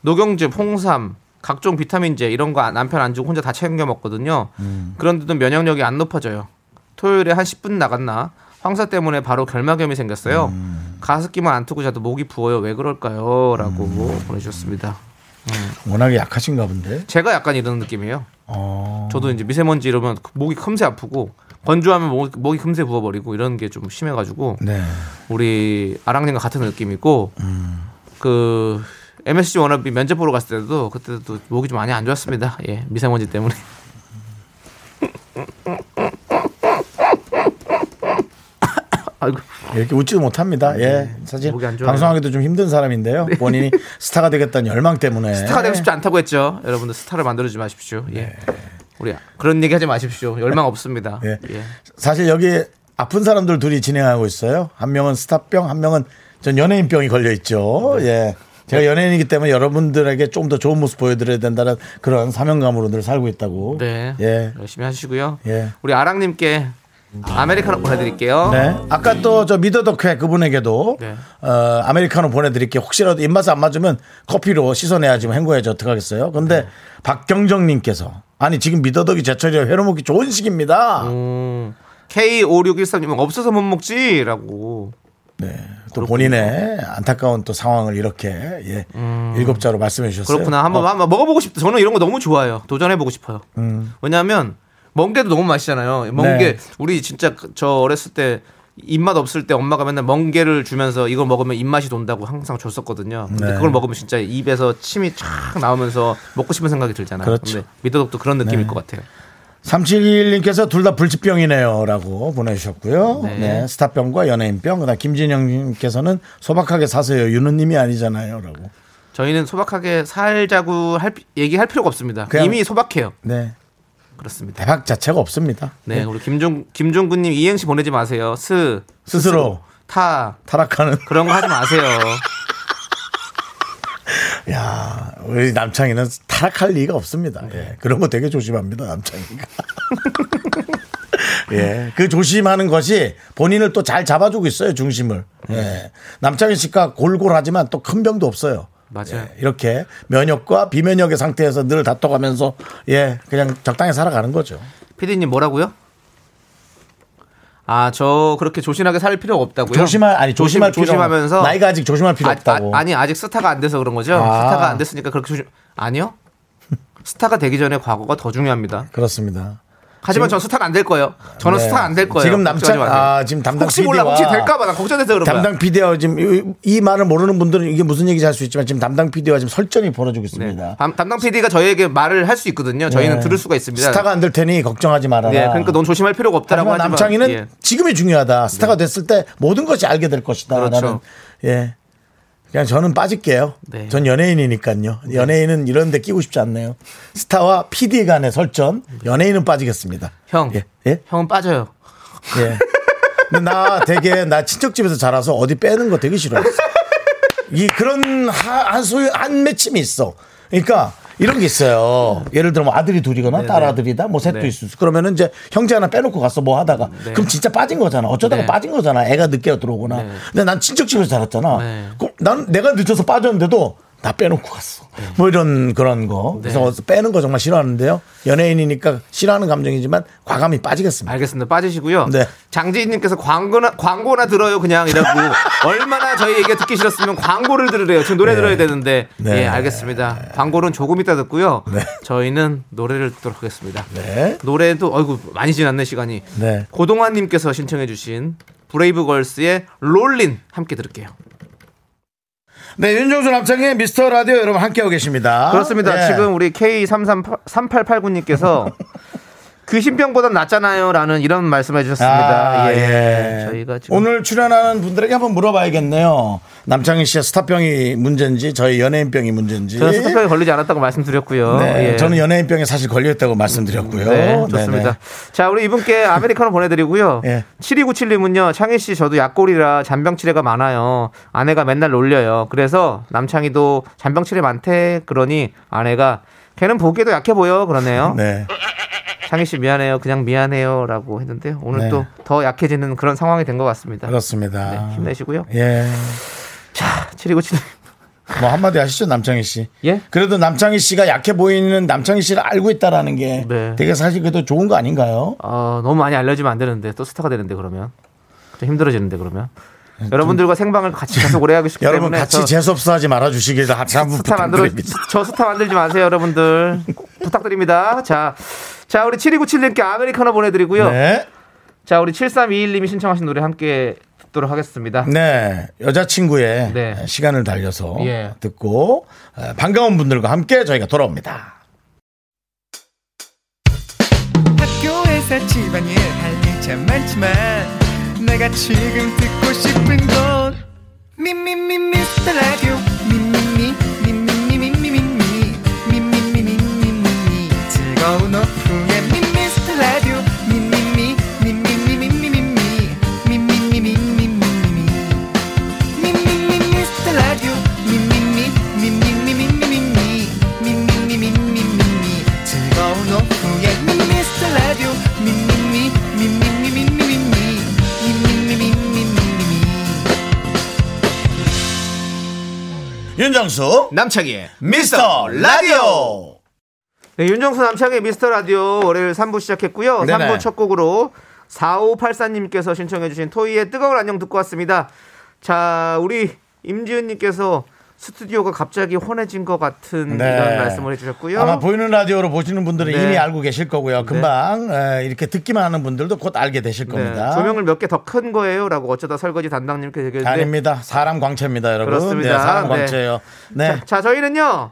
녹용즙, 홍삼, 각종 비타민제 이런 거 남편 안 주고 혼자 다 챙겨 먹거든요. 음. 그런데도 면역력이 안 높아져요. 토요일에 한 10분 나갔나 황사 때문에 바로 결막염이 생겼어요. 음. 가습기만 안 트고 자도 목이 부어요. 왜 그럴까요? 라고 음. 보내주셨습니다. 워낙에 약하신가 본데. 제가 약간 이런 느낌이에요. 어. 저도 이제 미세먼지 이러면 목이 큼새 아프고 건조하면 목, 목이 큼새 부어버리고 이런 게 좀 심해가지고 네. 우리 아랑님과 같은 느낌이고 그 MSG 워너비 면접 보러 갔을 때도 그때도 목이 좀 많이 안 좋았습니다. 예, 미세먼지 때문에. 아이고, 이렇게 웃지도 못합니다. 예. 사실 네. 안 좋아요. 방송하기도 좀 힘든 사람인데요. 본인이 스타가 되겠다는 열망 때문에. 스타가 되고 싶지 않다고 했죠. 여러분들 스타를 만들어주지 마십시오. 예. 우리 그런 얘기 하지 마십시오. 열망 없습니다. 예. 예. 사실 여기 아픈 사람들 둘이 진행하고 있어요. 한 명은 스타병, 한 명은 전 연예인병이 걸려 있죠. 네. 예. 제가 연예인이기 때문에 여러분들에게 좀 더 좋은 모습 보여드려야 된다는 그런 사명감으로 늘 살고 있다고. 네. 예. 열심히 하시고요. 예. 우리 아랑님께 아메리카노 보내드릴게요. 네. 아까 또 저 미더덕회 그분에게도 네. 어, 아메리카노 보내드릴게요. 혹시라도 입맛에 안 맞으면 커피로 씻어내야지 뭐 헹궈야지 어떡하겠어요. 근데 네. 박경정님께서 아니 지금 미더덕이 제철이라 회로 먹기 좋은 시기입니다. 음, K5613님 없어서 못 먹지라고. 네. 또 본인의 안타까운 또 상황을 이렇게 예. 일곱 자로 말씀해 주셨어요. 음. 그렇구나. 한번 어, 한번 먹어보고 싶다. 저는 이런 거 너무 좋아해요. 도전해보고 싶어요. 음. 왜냐하면 멍게도 너무 맛있잖아요. 멍게 네. 우리 진짜 그- 저 어렸을 때 입맛 없을 때 엄마가 맨날 멍게를 주면서 이걸 먹으면 입맛이 돈다고 항상 줬었거든요. 근데 네. 그걸 먹으면 진짜 입에서 침이 쫙 나오면서 먹고 싶은 생각이 들잖아요. 그렇죠. 근데 미더덕도 그런 느낌일 네. 것 같아요. 3721님께서 둘 다 불치병이네요. 라고 보내주셨고요. 네. 네. 스타병과 연예인병. 그 다음 김진영님께서는 소박하게 사세요. 윤우님이 아니잖아요. 라고. 저희는 소박하게 살자고 할, 피- 얘기할 필요가 없습니다. 이미 소박해요. 네. 그렇습니다. 대박 자체가 없습니다. 네, 우리 김종 김종근님 이행시 보내지 마세요. 스 스스로 타 타락하는. 그런 거 하지 마세요. 야, 우리 남창이는 타락할 리가 없습니다. 예. 그런 거 되게 조심합니다. 남창이가. 예. 그 조심하는 것이 본인을 또 잘 잡아주고 있어요. 중심을. 예. 남창희 씨가 골골하지만 또 큰 병도 없어요. 맞아요. 예, 이렇게 면역과 비면역의 상태에서 늘 다퉈가면서 예 그냥 적당히 살아가는 거죠. 피디님 뭐라고요? 아, 저 그렇게 조신하게 살 필요 없다고요? 조심할 아니 조심할 필요 조심하면서 나이가 아직 조심할 필요 없다고. 아, 니 아직 스타가 안 돼서 그런 거죠? 아. 스타가 안 됐으니까 그렇게 조심 아니요. 스타가 되기 전에 과거가 더 중요합니다. 그렇습니다. 하지만 전 스타가 안될 거예요. 저는 네. 스타 안될 거예요. 지금 남창. 아 지금 담당 혹시 몰라 혹시 될까봐 나 걱정돼서 그런. 담당 PD와 지금 이, 이 말을 모르는 분들은 이게 무슨 얘기인지 알 수 있지만 지금 담당 PD와 지금 설전이 벌어지고 있습니다. 네. 담, 담당 PD가 저희에게 말을 할 수 있거든요. 저희는 네. 들을 수가 있습니다. 스타가 안 될 테니 걱정하지 말아라. 네, 그러니까 넌 조심할 필요가 없다라고 하지만 남창희는 예. 지금이 중요하다. 스타가 됐을 때 모든 것이 알게 될 것이다. 그렇죠. 예. 그냥 저는 빠질게요. 네. 전 연예인이니까요. 연예인은 이런 데 끼고 싶지 않네요. 스타와 PD 간의 설전, 연예인은 빠지겠습니다. 형, 예. 예? 형은 빠져요. 예. 근데 나 되게 나 친척집에서 자라서 어디 빼는 거 되게 싫어했어. 이 그런 하- 한 소유 한 맺힘이 있어. 그러니까 이런 게 있어요. 예를 들어 뭐 아들이 둘이거나 딸 아들이다 뭐 셋도 네. 있을 수. 그러면은 이제 형제 하나 빼놓고 갔어 뭐 하다가 그럼 진짜 빠진 거잖아. 어쩌다가 네. 빠진 거잖아. 애가 늦게 들어오거나. 근데 난 친척 집에서 자랐잖아. 네. 그럼 난 내가 늦어서 빠졌는데도 나 빼놓고 갔어. 네. 뭐 이런 그런 거. 그래서 빼는 거 정말 싫어하는데요. 연예인이니까 싫어하는 감정이지만 과감히 빠지겠습니다. 알겠습니다. 빠지시고요. 네. 장지인님께서 광고나 광고나 들어요 그냥 이라고 얼마나 저희 얘기 듣기 싫었으면 광고를 들으래요. 지금 노래 들어야 되는데 네. 예 알겠습니다. 광고는 조금 이따 듣고요. 네. 저희는 노래를 듣도록 하겠습니다. 네. 노래도 어이구 많이 지났네 시간이. 네. 고동환님께서 신청해주신 브레이브걸스의 롤린 함께 들을게요. 네, 윤정수 남창의 미스터 라디오 여러분 함께하고 계십니다. 그렇습니다. 네. 지금 우리 K333889님께서 귀신병보단 낫잖아요.라는 이런 말씀해 주셨습니다. 아, 예. 예. 저희가 지금 오늘 출연하는 분들에게 한번 물어봐야겠네요. 남창희 씨의 스타병이 문제인지 저희 연예인병이 문제인지. 저는 스타병에 걸리지 않았다고 말씀드렸고요. 네, 예. 저는 연예인병에 사실 걸려있다고 말씀드렸고요. 네, 좋습니다. 네네. 자, 우리 이분께 아메리카노 보내드리고요. 예. 7297님은요, 창희 씨, 저도 약골이라 잔병 치레가 많아요. 아내가 맨날 놀려요. 그래서 남창희도 잔병 치레 많대. 그러니 아내가 걔는 보기에도 약해 보여. 그러네요. 네. 창희 씨 미안해요. 그냥 미안해요. 라고 했는데 오늘 네. 또더 약해지는 그런 상황이 된 것 같습니다. 그렇습니다. 네, 힘내시고요. 예. 자, 7297님. 뭐 한마디 하시죠, 남창희 씨. 예? 그래도 남창희 씨가 약해 보이는 남창희 씨를 알고 있다라는 게 네. 되게 사실 그래도 좋은 거 아닌가요? 어, 너무 많이 알려지면 안 되는데 또 스타가 되는데 그러면 좀 힘들어지는데 그러면 여러분들과 생방을 같이 계속 오래 하고 싶기 네, 여러분 때문에 같이 저 재수없어 하지 말아 주시길 한번 부탁드립니다. 저 스타 만들지 마세요 여러분들 꼭 부탁드립니다 자, 자 우리 7297님께 아메리카노 보내드리고요 네. 자 우리 7321님이 신청하신 노래 함께 듣도록 하겠습니다 네, 여자친구의 네. 시간을 달려서 예. 듣고 어, 반가운 분들과 함께 저희가 돌아옵니다. 학교에서 집안일 할일참 많지만 내가 지금 듣고 싶은 건 미미미 미스터 라디오 미미미 미미미 미미미 미미미 미미미 즐거운 오후 윤정수 남창희의 미스터 라디오. 네, 윤정수 남창의 미스터 라디오 월요일 3부 시작했고요. 네네. 3부 첫 곡으로 4584님께서 신청해주신 토이의 뜨거운 안녕 듣고 왔습니다. 자, 우리 임지은님께서 스튜디오가 갑자기 환해진 것 같은 네. 이런 말씀을 해주셨고요. 아마 보이는 라디오로 보시는 분들은 네. 이미 알고 계실 거고요. 금방 에, 이렇게 듣기만 하는 분들도 곧 알게 되실 네, 겁니다. 조명을 몇 개 더 큰 거예요라고 어쩌다 설거지 담당님께 얘기했는데 아닙니다. 사람 광채입니다, 여러분. 그렇습니다. 네, 사람 네. 광채예요. 네. 자, 자, 저희는요.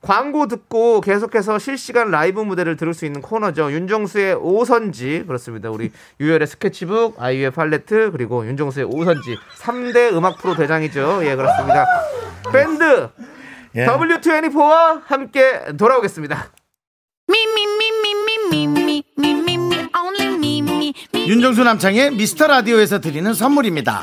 광고 듣고 계속해서 실시간 라이브 무대를 들을 수 있는 코너죠. 윤종수의 오선지 그렇습니다. 우리 유열의 스케치북, 아이유의 팔레트 그리고 윤종수의 오선지 3대 음악 프로 대장이죠. 예 그렇습니다. 밴드 예. W24와 함께 돌아오겠습니다. 윤종수 남창의 미스터 라디오에서 드리는 선물입니다.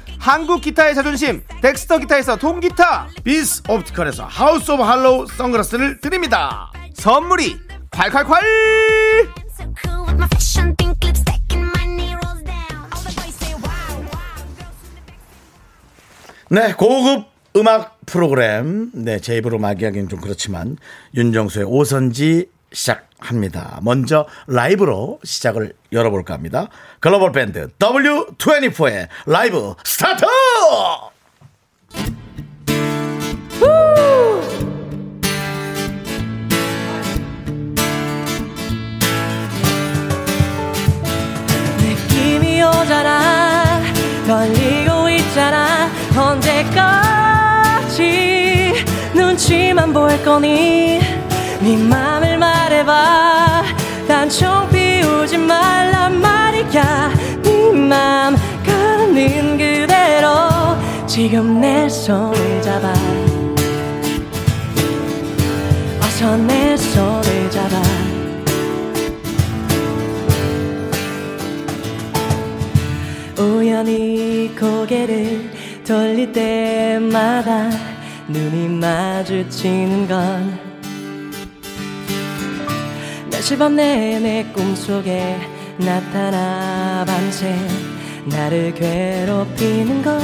한국 기타의 자존심 덱스터 기타에서 통기타 비스 옵티컬에서 하우스 오브 할로우 선글라스를 드립니다 선물이 콸콸콸. 네 고급 음악 프로그램 네 제 입으로 말하기는 좀 그렇지만 윤정수의 오선지 시작합니다. 먼저 라이브로 시작을 열어볼까 합니다. 글로벌 밴드 W24의 라이브 스타트! 느낌이 오잖아. 떨리고 있잖아. 언제까지 눈치만 볼 거니 네 맘을 말해봐. 단청 피우지 말란 말이야. 네맘 가는 그대로 지금 내 손을 잡아. 어서 내 손을 잡아. 우연히 고개를 돌릴 때마다 눈이 마주치는 건 밤 내내 꿈속에 나타나 밤새 나를 괴롭히는 것.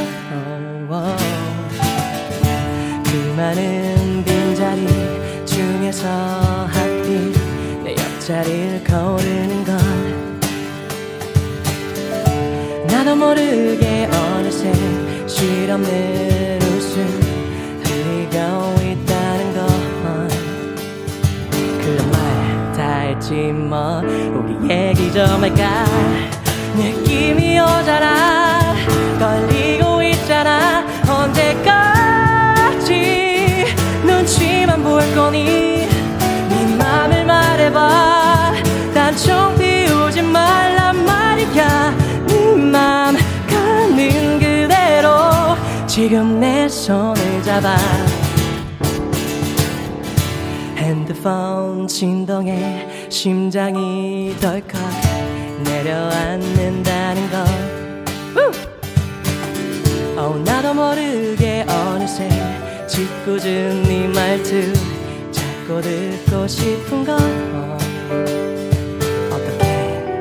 그 많은 빈자리 중에서 하필 내 옆자리를 거르는 건 나도 모르게 어느새 실없는 웃음 흘리고 다 했지 뭐 우리 얘기 좀 할까? 느낌이 오잖아. 걸리고 있잖아. 언제까지 눈치만 볼 거니? 네 맘을 말해봐. 단청 피우지 말란 말이야. 네맘 가는 그대로 지금 내 손을 잡아. 핸드폰 진동에 심장이 덜컥 내려앉는다는 것 어, 나도 모르게 어느새 짓궂은 네 말투 자꾸 듣고 싶은 건 어떻게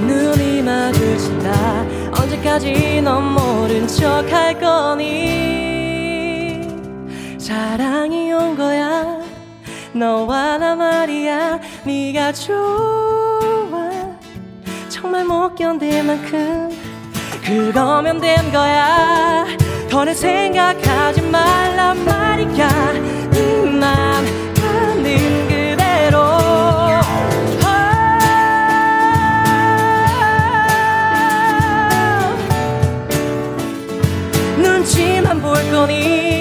눈이 마주친다. 언제까지 넌 모른 척 할 거니? 사랑이 온 거야 너와 나 말이야. 네가 좋아. 정말 못 견딜 만큼 그거면 된 거야. 더는 생각하지 말란 말이야. 네맘 가는 그대로. 아. 눈치만 볼 거니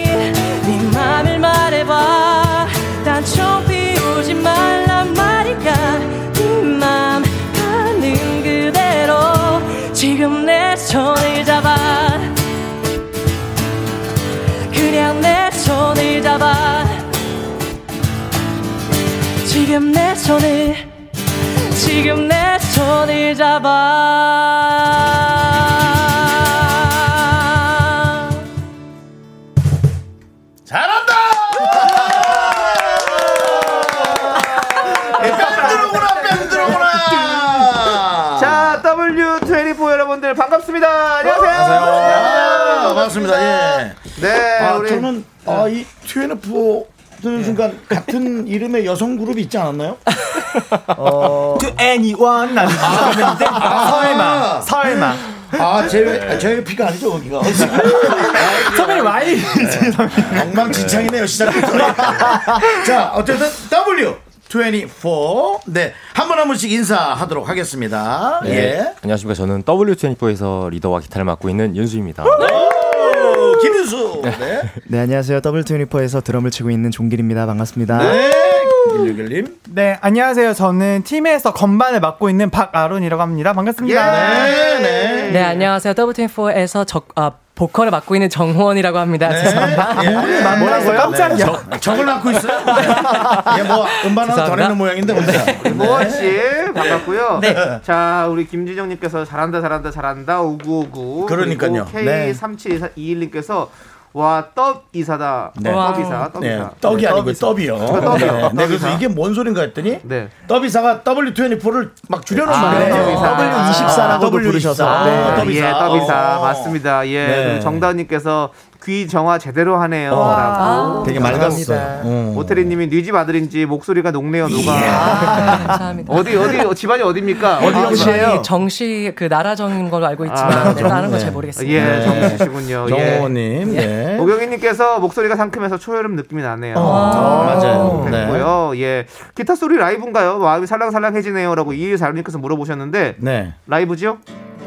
지금 내 손을 지금 내 손을 잡아. 잘한다! 예. 밴드로구나 밴드로구나! 자 W24 여러분들 반갑습니다. 안녕하세요. 안녕하세요. 네. 반갑습니다. 예. 네 아, 우리 저는 아이 24 드는 네. 순간 같은 이름의 여성 그룹이 있지 않았나요? 어... To anyone 나는 있는데 아. 아. 설마 설마 아, 제외, 제외피가 아니죠, 거기가. 아, 선배님 많이. 네. 엉망진창이네요, 시작부터. 자, 어쨌든 W. 24. 네. 한 번 한 번씩 인사하도록 하겠습니다. 네. 예. 안녕하십니까. 저는 W24에서 리더와 기타를 맡고 있는 윤수입니다. 김윤수. 네. 네 안녕하세요 W24에서 드럼을 치고 있는 종길입니다 반갑습니다 네. 161님. 네, 안녕하세요. 저는 팀에서 건반을 맡고 있는 박아론이라고 합니다. 반갑습니다. 네, 네. 네, 안녕하세요. W24에서 적, 아, 보컬을 맡고 있는 정호원이라고 합니다. 죄송합니다. 예. 만나서 깜짝이야. 적, 적을 낳고 있어요? 예, 뭐, 음반 하나 더 죄송합니다. 내는 모양인데, 근데. 모원 씨 반갑고요. 자 우리 김지정님께서 잘한다 잘한다 잘한다 5959 그러니까요. 네. K3721 님께서 와 떡 이사다 네. 떡 이사 떡 네, 이사 떡이 아니고 떡이요. 떡이요. 네, 네, 그래서. 이게 뭔 소린가 했더니 네. 더비사가 W24를 막 줄여놓은 아, 말이에요. 네, W24라고도 W24. 부르셔서. 아, 네. 더비사. 예, 떡 이사 어. 맞습니다. 예, 네. 정다은님께서 귀 정화 제대로 하네요. 어. 라고. 되게 맑았어요. 어. 오태리님이 뉘집 아들인지 목소리가 녹네요 누가 아, 감사합니다. 어디 어디 집안이 어디입니까? 어디 아, 형씨예요? 저희 정시 그 나라정인 걸로 알고 있지만 아, 네, 다른 거잘 네. 모르겠습니다. 예, 정씨시군요. 예. 정호님, 네. 오경희님께서 목소리가 상큼해서 초여름 느낌이 나네요. 어, 맞아요. 네. 됐고요. 예. 기타 소리 라이브인가요? 마음이 살랑살랑해지네요라고 2146님께서 물어보셨는데 네. 라이브죠?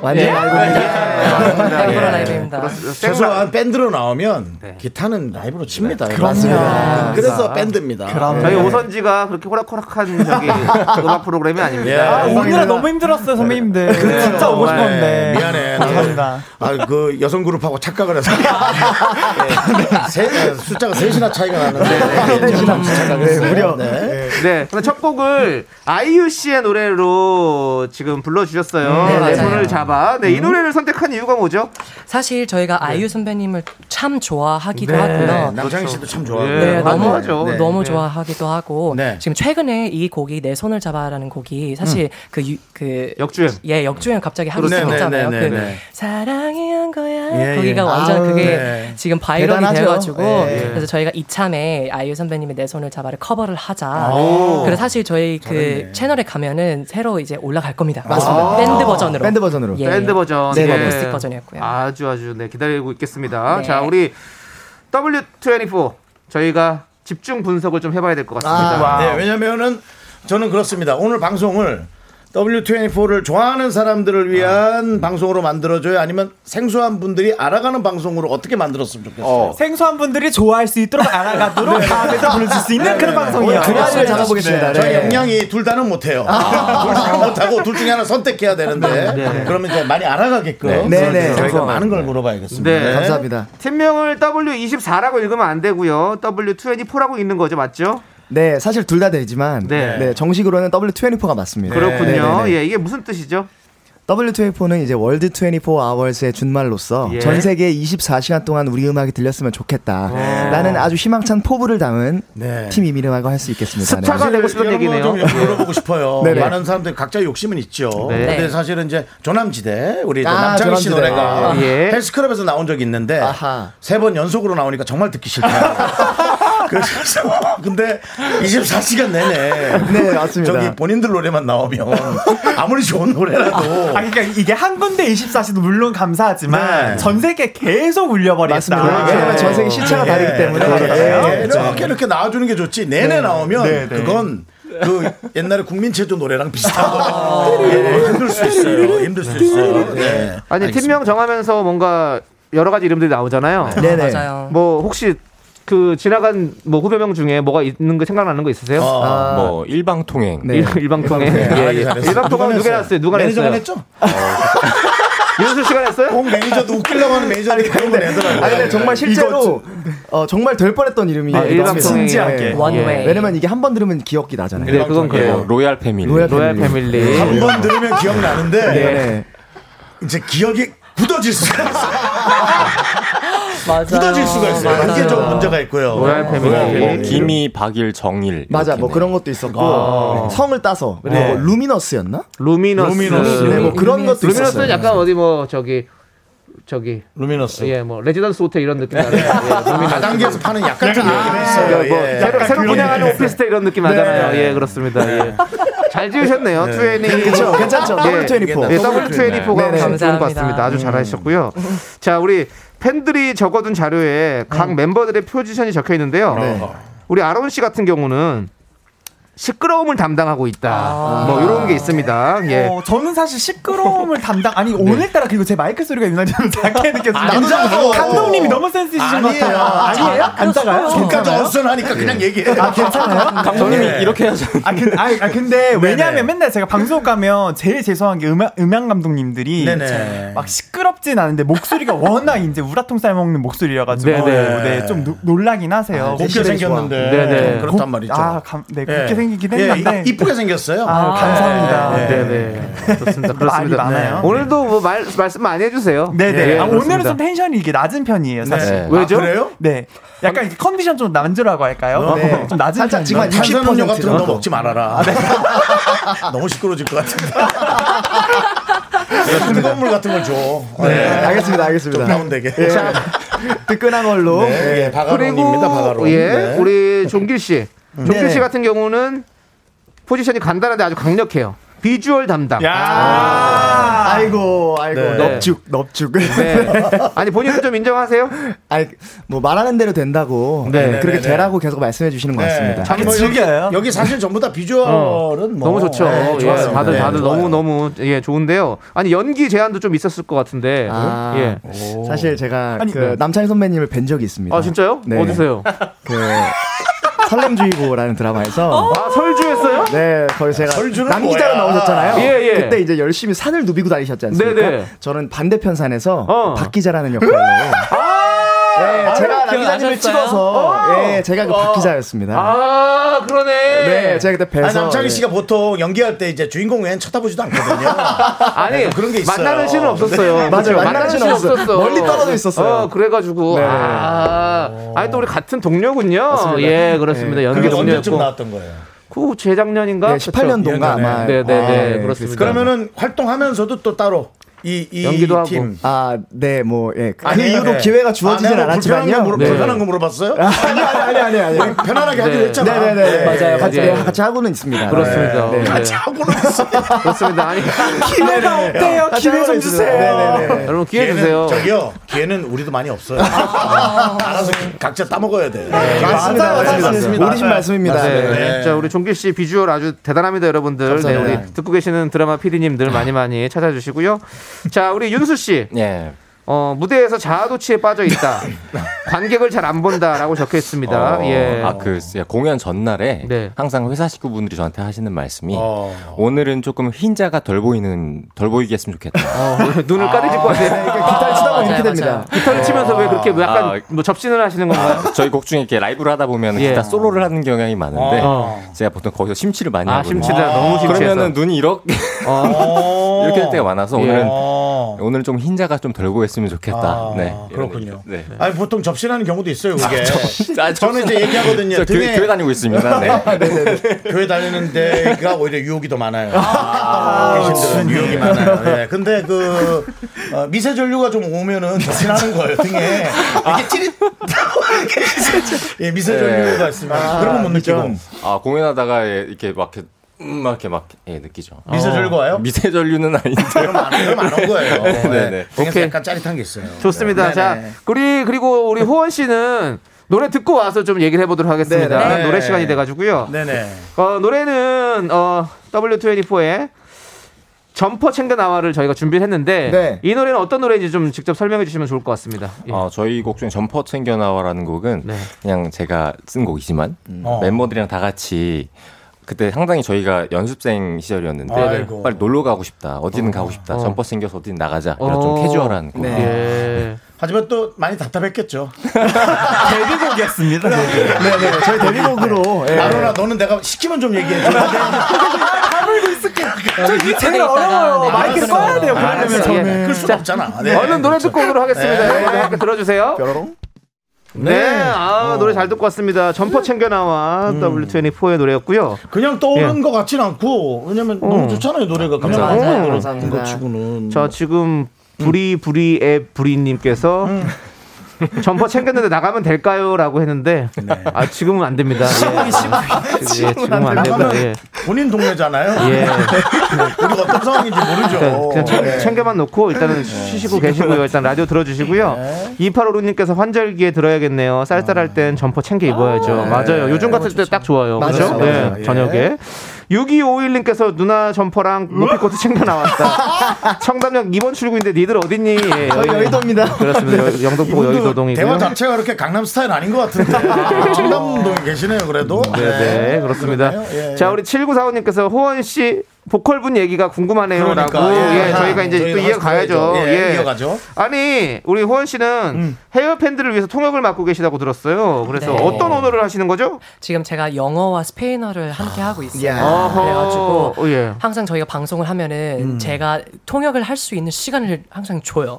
완전 알고 맞습니다. 라이브로 라이브입니다. 그렇습니다. 최소한 밴드로 나오면 네. 기타는 라이브로 칩니다. 그럼요. 그래서 밴드입니다. 그럼. 저희 오선지가 그렇게 호락호락한 저기 음악 프로그램이 예. 아닙니다. 아, 오늘은 너무 힘들었어요, 선배님들. 진짜 오고. 싶었는데. 미안해. 감사합니다. 아, 그 여성 그룹하고 착각을 해서. 세, 숫자가 셋이나 차이가 나는데. 셋이나 착각했어요. 무려. 네. 네. 첫 곡을 아이유 씨의 노래로 지금 불러주셨어요. 네, 내. 손을 잡아. 네, 이 노래를 선택한 이유가 뭐죠? 사실 저희가 아이유 선배님을 참 좋아하기도 네. 하고요. 남창희 씨도 참 좋아하고. 예, 네, 너무. 네. 너무 네. 좋아하기도 하고 네. 지금 최근에 이 곡이 내 손을 잡아라는 곡이 사실 그 유- 그 역주행. 예, 역주행 갑자기 하고 네, 있었잖아요. 네, 네, 그 네. 사랑이 한 거야. 예, 거기가 예. 완전 아우, 그게 네. 지금 viral이 대단하죠. 돼가지고 예. 그래서 저희가 이참에 아이유 선배님의 내 손을 잡아를 커버를 하자. 오. 그래서 사실 저희 그 잘했네. 채널에 가면은 새로 이제 올라갈 겁니다. 맞습니다. 밴드 버전으로. 밴드 버전으로. 예. 밴드 버전. 네, 예. 어쿠스틱 버전이었고요. 아주 아주 네 기다리고 있겠습니다. 네. 자 우리 W24 저희가 집중 분석을 좀 해봐야 될 것 같습니다. 네, 왜냐면은 저는 그렇습니다. 오늘 방송을 W24를 좋아하는 사람들을 위한 방송으로 만들어줘요? 아니면 생소한 분들이 알아가는 방송으로 어떻게 만들었으면 좋겠어요? 생소한 분들이 좋아할 수 있도록 알아가도록 다음에서 불러줄 수 있는 그런 방송이에요. 네, 네, 네. 잡아보겠습니다. 저희 네. 역량이 둘 다는 못해요. 둘 다는 못하고 둘 중에 하나 선택해야 되는데 그러면 이제 많이 알아가게끔 네, 네. 저희가 많은 걸 물어봐야겠습니다. 네. 감사합니다. 팀명을 W24라고 읽으면 안 되고요. W24라고 읽는 거죠, 맞죠? 네, 사실 둘 다 되지만 네. 네. 정식으로는 W24가 맞습니다. 그렇군요. 네, 네, 네. 예, 이게 무슨 뜻이죠? W24는 이제 월드 24아워스의 준말로서 예. 전 세계에 24시간 동안 우리 음악이 들렸으면 좋겠다. 라는 아주 희망찬 포부를 담은 네. 팀 이름이라고 할 수 있겠습니다. 네. 스타가 되고 싶은 얘기네요. 거좀 물어보고 싶어요. 네네. 많은 사람들이 각자 욕심은 있죠. 네. 근데 사실은 이제 조남지대 우리 저 아, 남창희 씨 조남지대. 노래가 아, 예. 헬스클럽에서 나온 적이 있는데 아하. 세번 연속으로 나오니까 정말 듣기 싫다. 그래서 근데 24시간 내내 네, 맞습니다. 저기 본인들 노래만 나오면 아무리 좋은 노래라도 아, 그러니까 이게 한 군데 24시도 물론 감사하지만 네. 전 세계 계속 울려버렸다. 맞습니다. 왜냐면 전 세계 시차가 다르기 때문에 네, 이렇게 이렇게 나와주는 게 좋지. 내내 나오면 네, 네. 그건 그 옛날에 국민체조 노래랑 비슷한 거예요. 예, 힘들 수 있어요. 힘들 수 있어요. 네. 아니 팀명 정하면서 뭔가 여러 가지 이름들이 나오잖아요. 네네. 맞아요. 뭐 혹시 그 지나간 뭐 후보명 중에 뭐가 있는 거 생각나는 거 있으세요? 어, 뭐 일방통행. 네. 일, 일방통행. 네, 예, 알아기 예. 일방통행 누가 했어요? 했어요? 누가 매니저가 했어요? 했죠? 윤수 씨가 했어요? 꼭 매니저도 웃기려고 하는 매니저들이 그런 거 내더라고요. 아 근데 정말 실제로 어, 정말 될 뻔했던 이름이에요. 아, 일방통행이에요. 진지하게. One 예. way. 왜냐면 이게 한 번 들으면 기억이 나잖아요. 네, 그건 그래요. 뭐 royal family. Royal royal family. 한 번 들으면 기억나는데 네. 이제 기억이 굳어질 수가 있어요. 맞아요. 굳어질 수가 있어요. 맞아요. 이게 좀 문제가 있고요. Royal family. 뭐 김이 박일 정일. 맞아, 뭐 네. 그런 것도 있었고 아. 성을 따서 네. 뭐 Luminous였나? Luminous. Luminous. 네, 뭐 그런 것도 Luminous는 있었어요. 약간 어디 뭐 저기 저기 Luminous. 예 뭐 레지던스 호텔 이런 느낌 나요. 예, Luminous. 다단계에서 파는 약 같은 느낌이 있어요. 뭐 예. 새로, 새로 분양하는 오피스텔 이런 느낌 나잖아요. 네. 예, 그렇습니다. 예. 잘 지으셨네요. Twenty. 그렇죠. 괜찮죠. 예. W24. 예, W24가 네네. 참 좋은 것 감사합니다. 같습니다. 아주 잘하셨고요. 자, 우리 팬들이 적어둔 자료에 각 멤버들의 포지션이 적혀 있는데요. 네. 우리 아론 씨 같은 경우는 시끄러움을 담당하고 있다. 뭐 이런 게 있습니다. 예. 어, 저는 사실 시끄러움을 담당 아니 오늘따라 그리고 제 마이크 소리가 유난히 좀 작게 작아. 감독님이 너무 센스 있으신 것. 같아요. 아니에요? 안 작아요? 지금까지 괜찮아요? 어수선하니까 그냥 얘기해. 아 괜찮아요? 감독님이 네. 이렇게 하셔. 아, 근, 아, 아, 근데. 왜냐하면 맨날 제가 방송 가면 제일 죄송한 게 음향, 음향 감독님들이 네네. 막 시끄럽진 않은데 목소리가 워낙 이제 화통 삶아 먹은 목소리여가지고 네네. 네, 좀 노- 놀라긴 하세요. 곱게 생겼는데 네네. 그렇단 말이죠. 아, 감, 네, 그렇게 예. 생기긴 예, 했는데. 이- 이쁘게 생겼어요. 아, 감사합니다. 예. 네네. 좋습니다. 그렇습니다. 말이 많아요. 오늘도 뭐 말, 말씀 많이 해주세요. 네네. 예, 아. 오늘은 좀 텐션이 이게 낮은 편이에요, 사실. 네. 왜죠? 아, 그래요? 네. 약간 이렇게 컨디션 좀 남주라고 할까요? 네. 좀 낮은 살짝 편. 지금 한 탄산음료 같은 거60%너 먹지 말아라. 너무 시끄러질 것 같은데. 뜨거운 물 같은 걸 줘. 네, 알겠습니다, 알겠습니다. 좀 다운되게. 자, 뜨끈한 걸로. 네, 바가론입니다, 바가론. 예, 네. 우리 종길 씨, 종길 네네. 씨 같은 경우는 포지션이 간단한데 아주 강력해요. 비주얼 담당. 야 아이고, 아이고, 네. 넙죽, 넙죽. 네. 아니 본인은 좀 인정하세요? 아니, 뭐 말하는 대로 된다고 네. 그렇게 네, 네. 되라고 계속 말씀해 주시는 것 같습니다. 아니, 뭐 여기, 즐겨요. 여기 사실 전부 다 비주얼은 뭐 너무 좋죠. 네, 예, 좋아요. 다들 네, 다들 좋아요. 너무 너무 예 좋은데요. 아니 연기 제한도 좀 있었을 것 같은데. 아, 예. 사실 제가 아니, 그 네. 남창희 선배님을 뵌 적이 있습니다. 아 진짜요? 네. 어디서요? 그 설렘주의보라는 드라마에서 아 설주했어요? 네, 거기 제가 남기자로? 나오셨잖아요. 예, 예. 그때 이제 열심히 산을 누비고 다니셨지 않습니까? 네네. 저는 반대편 산에서 어. 박 기자라는 역할로 네, 제가 남기자님을? 찍어서 예, 제가 그 박기자였습니다. 아 그러네. 네, 제가 그때 뵈서 아니, 남창희 예. 씨가 보통 연기할 때 이제 주인공 외엔 쳐다보지도 않거든요. 아니 그런 게 있어요. 만나는 시는 없었어요. 맞아요. 그렇죠? 만나는 시는 없었어요. 없었어. 멀리 떨어져 있었어요. 어, 그래가지고 네. 아, 아니 또 우리 같은 동료군요. 맞습니다. 예, 그렇습니다. 네. 연기 동료였고. 나왔던 거예요? 그 재작년인가? 네, 18년도인가 그쵸? 아마. 네, 네, 네, 아, 그렇습니다. 그러면은 활동하면서도 또 따로 이, 이 연기도 하고. 팀. 아, 네, 뭐, 예. 그 아니, 이후로 네. 기회가 주어지진 아, 내가 뭐 불편한 거, 않았지만요. 물어, 네. 불편한 거 물어봤어요? 아니, 아니, 아니, 아니, 아니. 편안하게 하기로 네. 했잖아. 네네 네. 맞아요, 같이, 맞아요. 네, 같이 하고는 있습니다. 그렇습니다. 네. 네. 같이 하고는 있어. 그렇습니다. 아니, 기회가 없대요. 같이 기회 좀 주세요. 있습니다. 네네네. 여러분 기회 주세요. 저기요. 기회는 우리도 많이 없어요. 알아서 각자 따먹어야 돼. 맞습니다. 맞습니다. 맞습니다. 오리신 말씀입니다. 네. 네. 자, 우리 종길 씨 비주얼 아주 대단합니다, 여러분들. 네. 우리 듣고 계시는 드라마 PD님들 많이 많이 찾아주시고요. 자, 우리 윤수 씨. 예. 어, 무대에서 자아도취에 빠져 있다. 관객을 잘 안 본다라고 적혀 있습니다. 어, 예. 아, 그 공연 전날에 네. 항상 회사 식구분들이 저한테 하시는 말씀이 어. 오늘은 조금 흰자가 덜 보이는 덜 보이게 했으면 좋겠다. 어, 눈을 까리짓고 하세요. 기타를 치다 보면 이렇게 됩니다. 맞아요. 기타를 치면서 왜 그렇게 약간 아. 뭐 접신을 하시는 건가요? 저희 곡 중에 이렇게 라이브를 하다 보면 예. 기타 솔로를 하는 경향이 많은데 어. 제가 보통 거기서 심취를 많이 아, 하거든요. 심취다. 너무 심취해서. 그러면은 눈이 이렇게 어. 이렇게 될 때가 많아서 예. 오늘은 어. 오늘 좀 흰자가 좀 덜 보였으면 좋겠다. 아, 네. 그렇군요. 네. 아니 보통 접신하는 경우도 있어요. 그게. 아, 저는 이제 얘기하거든요. 저 등에 교회 다니고 있습니다. 네. 교회 다니는 데가 오히려 유혹이 더 많아요. 계신들은 유혹이 많아요. 예. 근데 그 어, 미세 전류가 좀 오면은 접신하는 거예요. 등에 이게 찌릿 예, 미세 전류가 있으면 그런 건 못 느끼고 아 공연하다가 예, 이렇게 막 음, 막 이렇게 막 예, 느끼죠. 미세 전류가 와요? 미세전류는 아닌데. 그럼 안, 그럼 안온 거예요. 네네. 네. 등에서 오케이. 약간 짜릿한 게 있어요. 좋습니다. 네. 자. 우리 그리고 우리 호원 씨는 노래 듣고 와서 좀 얘기를 해보도록 하겠습니다. 네네. 노래 시간이 돼가지고요. 네네. 어, 노래는 어, W24의 점퍼 챙겨 나와를 저희가 준비를 했는데 네. 이 노래는 어떤 노래인지 좀 직접 설명해 주시면 좋을 것 같습니다. 예. 어, 저희 곡 중에 점퍼 챙겨 나와라는 곡은 네. 그냥 제가 쓴 곡이지만 어. 멤버들이랑 다 같이 그때 상당히 저희가 연습생 시절이었는데 아이고. 빨리 놀러 가고 싶다 어디든 가고 싶다 어. 점퍼 챙겨서 어디든 나가자 이런 어. 좀 캐주얼한 곡. 네. 예. 하지만 또 많이 답답했겠죠. 데뷔곡이었습니다. 네네. 저희 데뷔곡으로. 예. 나로나 너는 내가 시키면 좀 얘기해. 저 이게 제일 어려워요. 마이크를 꺼야 돼요. 그러려면. 예. 끌 수가 없잖아. 네. 얼른 노래 듣고 오도록 하겠습니다. 여러분들 함께 들어주세요. 뾰로롱. 네, 아 노래 잘 듣고 왔습니다. 점퍼 챙겨 나와 W24의 노래였고요. 그냥 떠오르는 것 같진 않고 왜냐면 너무 좋잖아요 노래가. 그냥 감사합니다. 감사합니다. 것 치고는. 자 지금 부리 부리 의 부리님께서 점퍼 챙겼는데 나가면 될까요?라고 했는데 아 지금은 안 됩니다. 예, 예, 지금은 안 됩니다. 예. 본인 동네잖아요. 예. 우리가 어떤 상황인지 모르죠. 그냥, 그냥 챙, 네. 챙겨만 놓고 일단은 쉬시고 계시고요. 일단 라디오 들어주시고요. 2856님께서 환절기에 들어야겠네요. 쌀쌀할 땐 점퍼 챙겨 입어야죠. 맞아요. 요즘 같을 때 딱 좋아요. 맞아요. 그죠? 맞아요. 네, 예. 저녁에. 6251님께서 누나 점퍼랑 모피코트 챙겨 나왔다. 청담역 2번 출구인데 니들 어딨니? 예, 저희 여의도입니다. 그렇습니다. 여- 영등포구 이분도 여의도동이고요. 대화 자체가 그렇게 강남 스타일 아닌 것 같은데. 청담동에 계시네요, 그래도. 네, 네, 그렇습니다. 그러네요. 예, 자, 예. 우리 7945님께서 호원 씨 보컬분 얘기가 궁금하네요라고. 그러니까, 예, 예. 저희가 이제 저희가 또 이어가야죠. 하셔야죠. 예, 이어가죠. 아니, 우리 호원 씨는 해외 팬들을 위해서 통역을 맡고 계시다고 들었어요. 그래서 네. 어떤 언어를 하시는 거죠? 지금 제가 영어와 스페인어를 함께 하고 있어요. 야. 그래가지고 어, 예. 항상 저희가 방송을 하면은 음. 제가 통역을 할 수 있는 시간을 항상 줘요.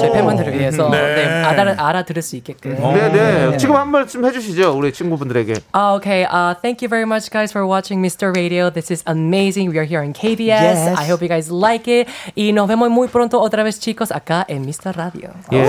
제 팬분들을 위해서 네. 네, 알아, 알아 들을 수 있게끔. 네, 네. 지금 한 말씀 해주시죠, 우리 친구분들에게. Ah, okay. Uh, thank you very much, guys, for watching Mr. Radio. This is amazing. We are here on KBS. Yes. I hope you guys like it. Y nos vemos muy pronto otra vez, chicos, acá en Mr. Radio. 예.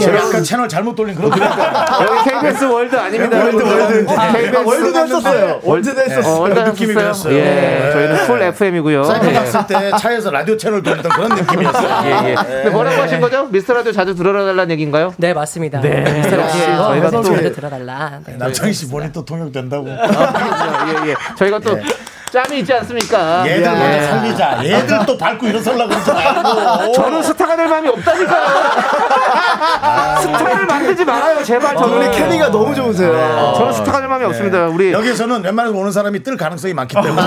제가 약간 채널 잘못 돌린 그런 여기 KBS 월드 아닙니다. World. World. 아, KBS World도 했었어요. World도 어, 했었어요. World 느낌이? 그랬어요. 예. 네. 저희는 풀 FM이고요. 사이버 갔을 때 차에서 라디오 채널 돌리던 그런 느낌이었어요. 예, 예. 근데 뭐라고 하신 거죠? 미스터 라디오 자주 들어달라는 얘기인가요? 네, 맞습니다. 네. 역시 Radio. 저희가 저희가 또- 또 들어달라. 네. 남창희 씨 본인 또 통역된다고. 예, 예. 저희가 또 짬이 있지 않습니까? 얘들 예. 먼저 살리자. 얘들 또 밟고 일어서려고 그러지 말고. 저는 스타가 될 마음이 없다니까요. 스타를 만들지 말아요, 제발. 저는 우리 케미가 너무 좋으세요. 저는 스타가 될 마음이 없습니다. 우리 여기에서는 웬만해서 오는 사람이 뜰 가능성이 많기 때문에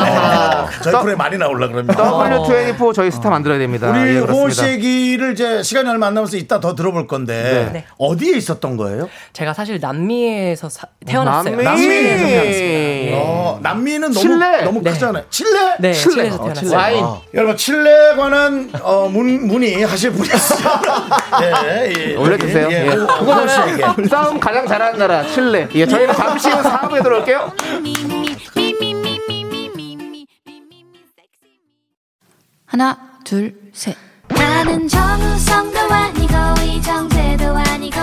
저희 프로에 많이 나올라 그럽니다. W24 저희 스타 만들어야 됩니다. 우리 예, 그렇습니다. 씨 얘기를 이제 시간이 얼마 안 남아서 이따 더 들어볼 건데 네. 어디에 있었던 거예요? 제가 사실 남미에서 사- 태어났어요. 남미. 칠레에서 태어났습니다. 예. 어, 남미는 너무 칠레. 너무 네. 크잖아요. 칠레? 네, 칠레. 칠레에서 어, 태어났어요. 칠레. 와인. 여러분 칠레에 관한 어, 문, 문의 하실 분이 있어요. 예, 예. 올려주세요. 예, 예. 씨에게. 그거는 싸움 가장 잘하는 나라 칠레. 예, 저희는 잠시 후 4부에 들어올게요. 하나, 둘, 셋. 나는 정우성도 아니고 이정재도 아니고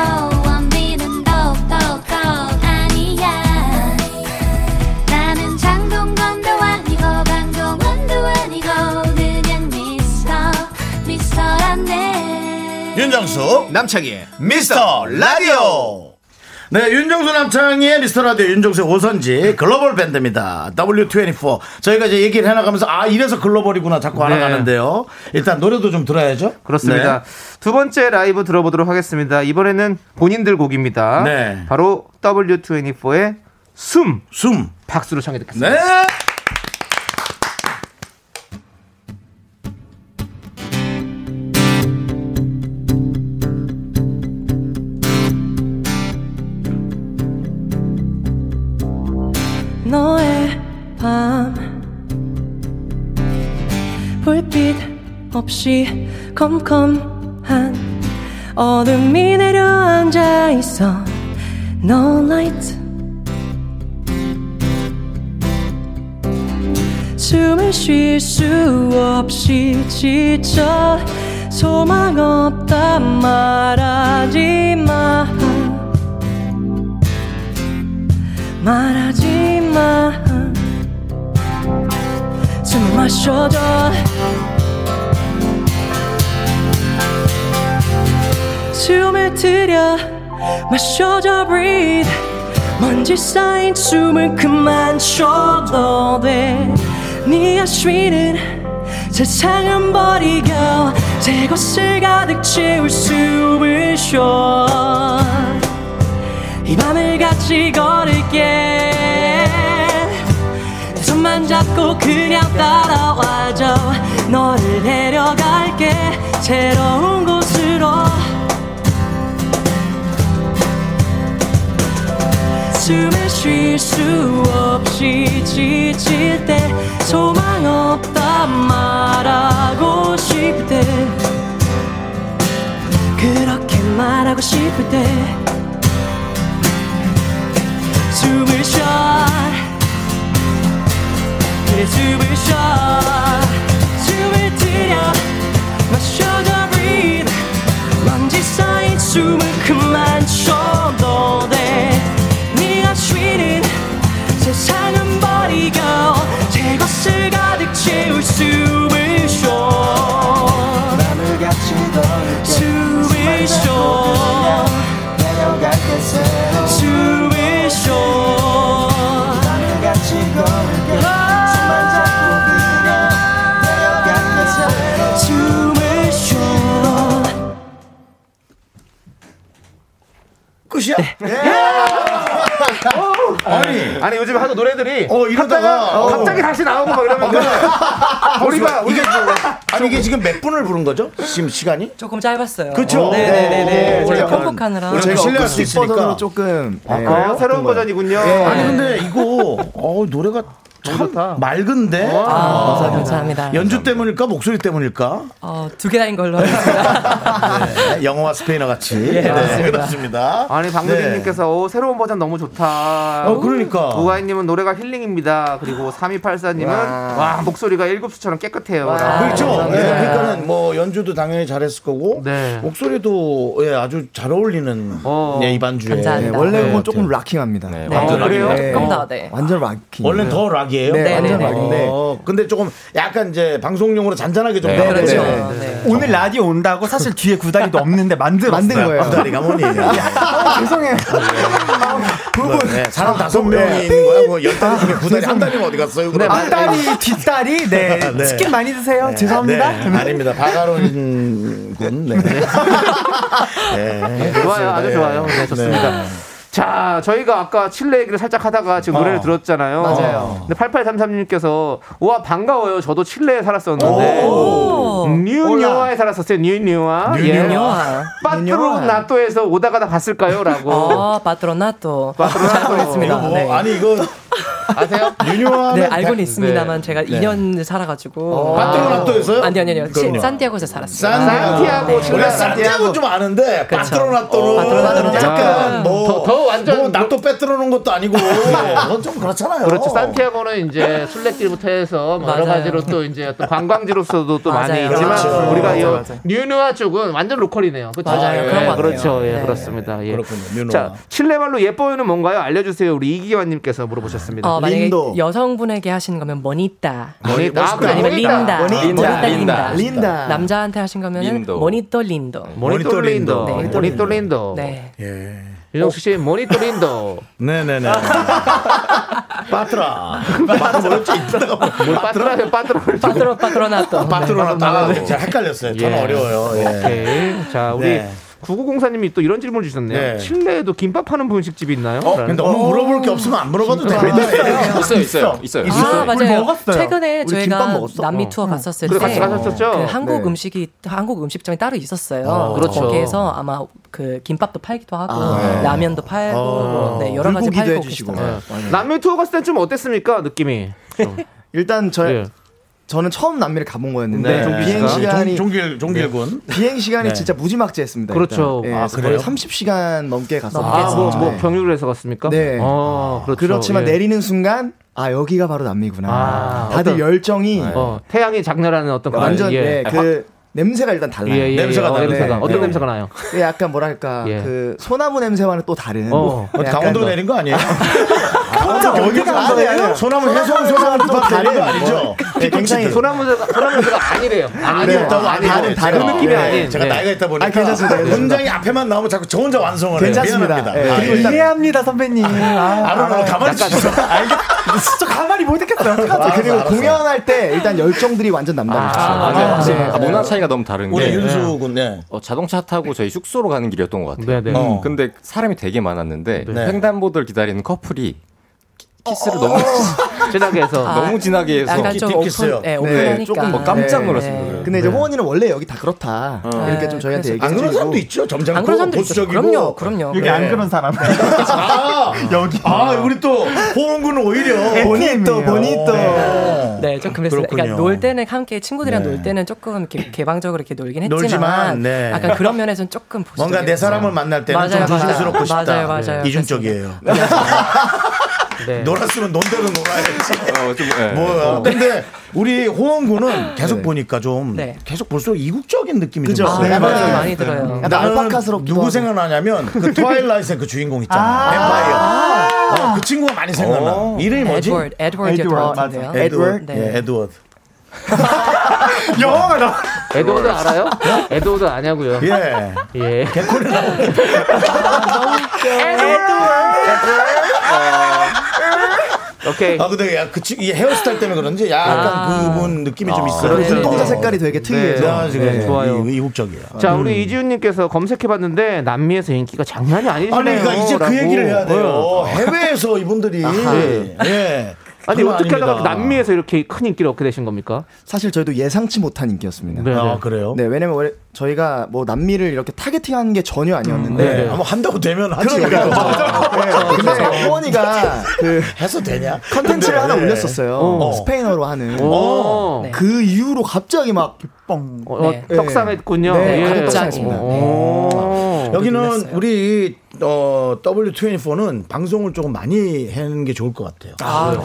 윤정수 남창희의 미스터 라디오 네 윤정수 남창희의 미스터 라디오 윤정수의 오선지 글로벌 밴드입니다 W24 저희가 이제 얘기를 해나가면서 아 이래서 글로벌이구나 자꾸 알아가는데요 일단 노래도 좀 들어야죠 그렇습니다. 두 번째 라이브 들어보도록 하겠습니다. 이번에는 본인들 곡입니다. 네. 바로 W24의 숨. 숨 박수로 청해 듣겠습니다. 네. 없이 컴컴한 어둠이 내려앉아 있어. No light. 숨을 쉴 수 없이 지쳐 소망 없다 말하지 마. 말하지 마. 숨을 마셔줘 숨을 들여 마셔줘 breathe. 먼지 쌓인 숨을 그만 쉬어도 돼네 아쉬는 세상은 버리고 새 곳을 가득 채울 숨을 쉬어. 이 밤을 같이 걸을게. 내 손만 잡고 그냥 따라와줘. 너를 데려갈게. 새로운 곳으로 숨을 쉴 수 없이 지칠 때 소망 없다 말하고 싶을 때 그렇게 말하고 싶을 때 숨을 쉬어. 그래 숨을 쉬어. 숨을 들여. 마셔줘 breathe. 먼지 쌓인 숨을 그만 끝이야? 아니, 아니 요즘 하도 노래들이 어, 이러다가, 어. 갑자기 다시 나오고 막 이러면 우리가 이게 아니 이게 지금 몇 분을 부른 거죠? 지금 시간이? 조금 짧았어요. 어, 저희가 약간 펑펑하느라. 우리 저희가 신뢰할 수 있으니까. 조금 네, 아, 새로운 버전이군요. 아니 근데 이거 어 노래가 참 맑은데 아, 감사합니다. 연주 때문일까 목소리 때문일까 어, 두개 다인 걸로 하겠습니다. 네, 영어와 스페인어 같이 예, 네, 맞습니다. 그렇습니다. 아니 박누리님께서 오, 새로운 버전 너무 좋다. 어, 그러니까. 우아이님은 노래가 힐링입니다. 그리고 3284님은 와, 목소리가 일급수처럼 깨끗해요. 라고. 그렇죠. 감사합니다. 예, 그러니까는 뭐 연주도 당연히 잘했을 거고 네. 목소리도 예, 아주 잘 어울리는 어. 예, 이 반주에 감사합니다. 네, 원래 네, 건 조금. Rocking합니다. 네, 네. 완전 아, 그래요? 락이에요. 조금 더, 네. 완전 rocking. 원래는 더 락이에요. 네, 완전 네네네. 락인데 어, 근데 조금 약간 이제 방송용으로 잔잔하게 좀 네, 나오는 그렇죠. 거죠. 네. 오늘 라디오 온다고 사실 뒤에 구다리도 없는데 만들었어요. 만든 거예요. 다리가 뭐니? 죄송해요. 네, 사람 다섯 명이 있는 거야. 뭐열 다리 중에 구 다리 한 다리면 어디 갔어요? 그럼? 앞다리, 뒷다리, 네. 네. 치킨 많이 드세요. 죄송합니다. 네, 아닙니다. 박아론 군. 네. 네. 좋아요. 아주 네. 좋아요. 네, 좋습니다. 네. 자, 저희가 아까 칠레 얘기를 살짝 하다가 지금 어. 노래를 들었잖아요. 맞아요. 근데 8833님께서 와 반가워요. 저도 칠레에 살았었는데 오. 뉴뉴아에 살았었어요. 뉴뉴아. 예. 뉴뉴아. 빠트로나토에서 오다 가 다 봤을까요?라고. 어, 파트로나토. 파트로나토. 잘 모르겠습니다. 이거 뭐, 네. 아니 이거 아세요? 유니오한 네, 알고는 있습니다만 제가 네. 2년 살아가지고. 파트로나토에서요? 아니요, 아니요, 아니요. 그럼요. 산티아고에서 살았어요. 산티아고 원래 칠레. 산티아고 좀 아는데 그렇죠. 파트로나토는 파트로나토는 약간 뭐 더- 더 완전 뭐 납도 빼뜨려 놓은 것도 아니고 네, 그건 좀 그렇잖아요. 그렇죠. 산티아고는 이제 술래길부터 해서 뭐 여러. 가지로 또 이제 어떤 관광지로서도 또 많이. 있지만 그렇죠. 우리가 이. 뉴누아 쪽은 완전 로컬이네요. 그렇죠? 맞아요. 예, 그런 것 같아요. 그렇죠. 예, 네. 그렇습니다. 예. 그렇군요. 뉴누아. 자, 칠레말로 예뻐요는 뭔가요? 알려주세요. 우리 이기환님께서 물어보셨습니다. 어, 만약에 린도. 여성분에게 하시는 거면 bonita. 머니, 아, 그래, 아니면. Linda. Bonita, linda. Linda. 남자한테 하신 거면 lindo. Bonito lindo. Bonito lindo. 네. Bonito lindo. 네. 예. 윤정수 씨, bonito lindo. 네네네. 빠트라. 빠트 뭐였지? 이따가 뭘 빠뜨라요, 빠뜨라. Patro Patronato. Patronato. 아, 제가 헷갈렸어요. 저는 예. 어려워요. 예. 오케이. 자, 우리 네. 9904님이 또 이런 질문 주셨네요. 네. 칠레에도 김밥 파는 분식집이 있나요? 어, 라는. 너무 물어볼 게 없으면 안 물어봐도 됩니다. 있어요, 있어요, 있어요. 아, 우리 맞아요. 먹었어요. 최근에 저희가 먹었어. 남미 투어 갔었을 그래, 때 같이 가셨었죠? 그 한국 네. 음식이 한국 음식점이 따로 있었어요. 어, 그렇죠. 거기에서 아마 그 김밥도 팔기도 하고 아. 라면도 팔고 뭐, 네, 여러 가지 팔고. 계시더라고요. 네. 남미 투어 갔을 땐좀 어땠습니까? 느낌이. 좀. 일단 저 예. 저는 처음 남미를 가본 거였는데 네, 종길 비행 씨가. 시간이 종, 길 종길군. 비행 시간이 네. 진짜 무지막지했습니다. 그렇죠. 예, 아? 거의 30시간 넘게 갔었어요. 아, 뭐, 뭐 네. 병유를 해서 갔습니까? 네. 어, 그렇죠. 그렇지만 예. 내리는 순간 아 여기가 바로 남미구나. 아, 다들 어떤- 열정이 어, 태양이 장렬하는 어떤 그런- 완전 예. 네, 그 냄새가 일단 달라요. 예, 예, 냄새가 예. 어. 냄새가 어떤 네. 냄새가 나요? 예, 약간 뭐랄까 예. 그 소나무 냄새와는 또 다른. 어. 예, 어디 약간 강원도 뭐- 내린 거 아니에요? 강원도 어디 간 거예요? 소나무 해성 소나무 또 다른 거 아니죠? 네, 굉장히 소나무 냄새가 소나무 냄새가 아니래요. 아니었다고 네, 다른, 다른. 그 느낌이 네, 아닌, 제가 네. 나이가 있다 보니까 아, 괜찮습니다, 괜찮습니다. 문장이 앞에만 나오면 자꾸 저 혼자 완성을 괜찮습니다. 해요. 예, 아, 예. 일단- 이해합니다, 선배님. 아, 알아, 가만히 있어. 진짜 가만히 못 있겠어요. 아, 그리고. 공연할 때 일단 열정들이 완전 남다르죠. 아. 아, 문화 차이 가 너무 다른 우리 게 윤수 군, 네. 어, 자동차 타고 저희 숙소로 가는 길이었던 것 같아요. 네, 네. 어. 근데 사람이 되게 많았는데 네. 횡단보도를 기다리는 커플이 키스를 너무 진하게 해서 아, 너무 진하게 해서 약간 좀. 오픈, 네, 네. 조금 뭐 깜짝 네. 놀랐습니다. 네. 근데 이제 호원이는 원래 여기 다 그렇다. 이렇게 좀 저희한테 네, 얘기해 안 그런 사람도 있죠. 안 그런 점잖고 사람들 있죠. 보수적이고. 그럼요, 그럼요. 여기 안 그런 사람. 아, 여기. 아, 우리 또 호원군은 오히려 보니또 보니또. 네, 좀 그랬어요. 그러니까. 놀 때는 함께 친구들이랑 네. 놀 때는 조금 이렇게 개방적으로 이렇게 놀긴 했지만, 놀지만, 네. 약간 그런 면에서는 조금 뭔가 내 사람을 만날 때는 맞아요, 좀 맞아요. 조심스럽고 싶다. 맞아요, 맞아요. 이중적이에요. 네. 놀았으면 논대로 놀아야지. 어, 좀, 예. 뭐야. 근데 우리 호원군은 계속 보니까 좀 네. 계속 볼수록 이국적인 느낌이 그죠. 좀 아, 있어요. 맞아요. 네. 많이 들어요. 약간 나는 알파카스럽기도 누구 하고. 생각나냐면 그 Twilight의 그 주인공 있잖아. 뱀파이어. 어, 그 친구가 많이 생각나. 이름이 뭐지? 에드워드, 에드워드 에드워드. 에드워드? 네. 예, 에드워드. 영어가 나. 에드워드 알아요? 에드워드 아냐고요. 예. 예. 개콘에 나오는 오케이. 아 근데 야, 그 친- 이 헤어스타일 때문에 그런지 약간 그분 느낌이 좀 있어요. 그렇죠. 눈동자 색깔이 되게 특이해서. 네, 지금 네, 좋아요. 이- 이국적이야. 자, 우리 이지훈님께서 검색해봤는데 남미에서 인기가 장난이 아니시네요. 아니 그러니까 이제 그 라고. 얘기를 해야 돼요. 어. 해외에서 이분들이 예. 아니 어떻게 하다가 아닙니다. 남미에서 이렇게 큰 인기를 얻게 되신 겁니까? 사실 저희도 예상치 못한 인기였습니다. 네. 아 그래요? 네, 왜냐면 저희가 뭐 남미를 이렇게 타겟팅하는 게 전혀 아니었는데. 네. 한번 한다고 되면 하지. 네, 근데 호원이가 그 해서 되냐? 컨텐츠를 하나 네. 올렸었어요. 어. 스페인어로 하는. 오. 네. 그 이후로 갑자기 막 뻥. 어, 네. 떡상했군요. 네, 예. 가득 떡상했습니다. 오. 여기는. 우리 어, W24는 방송을 조금 많이 하는 게 좋을 것 같아요.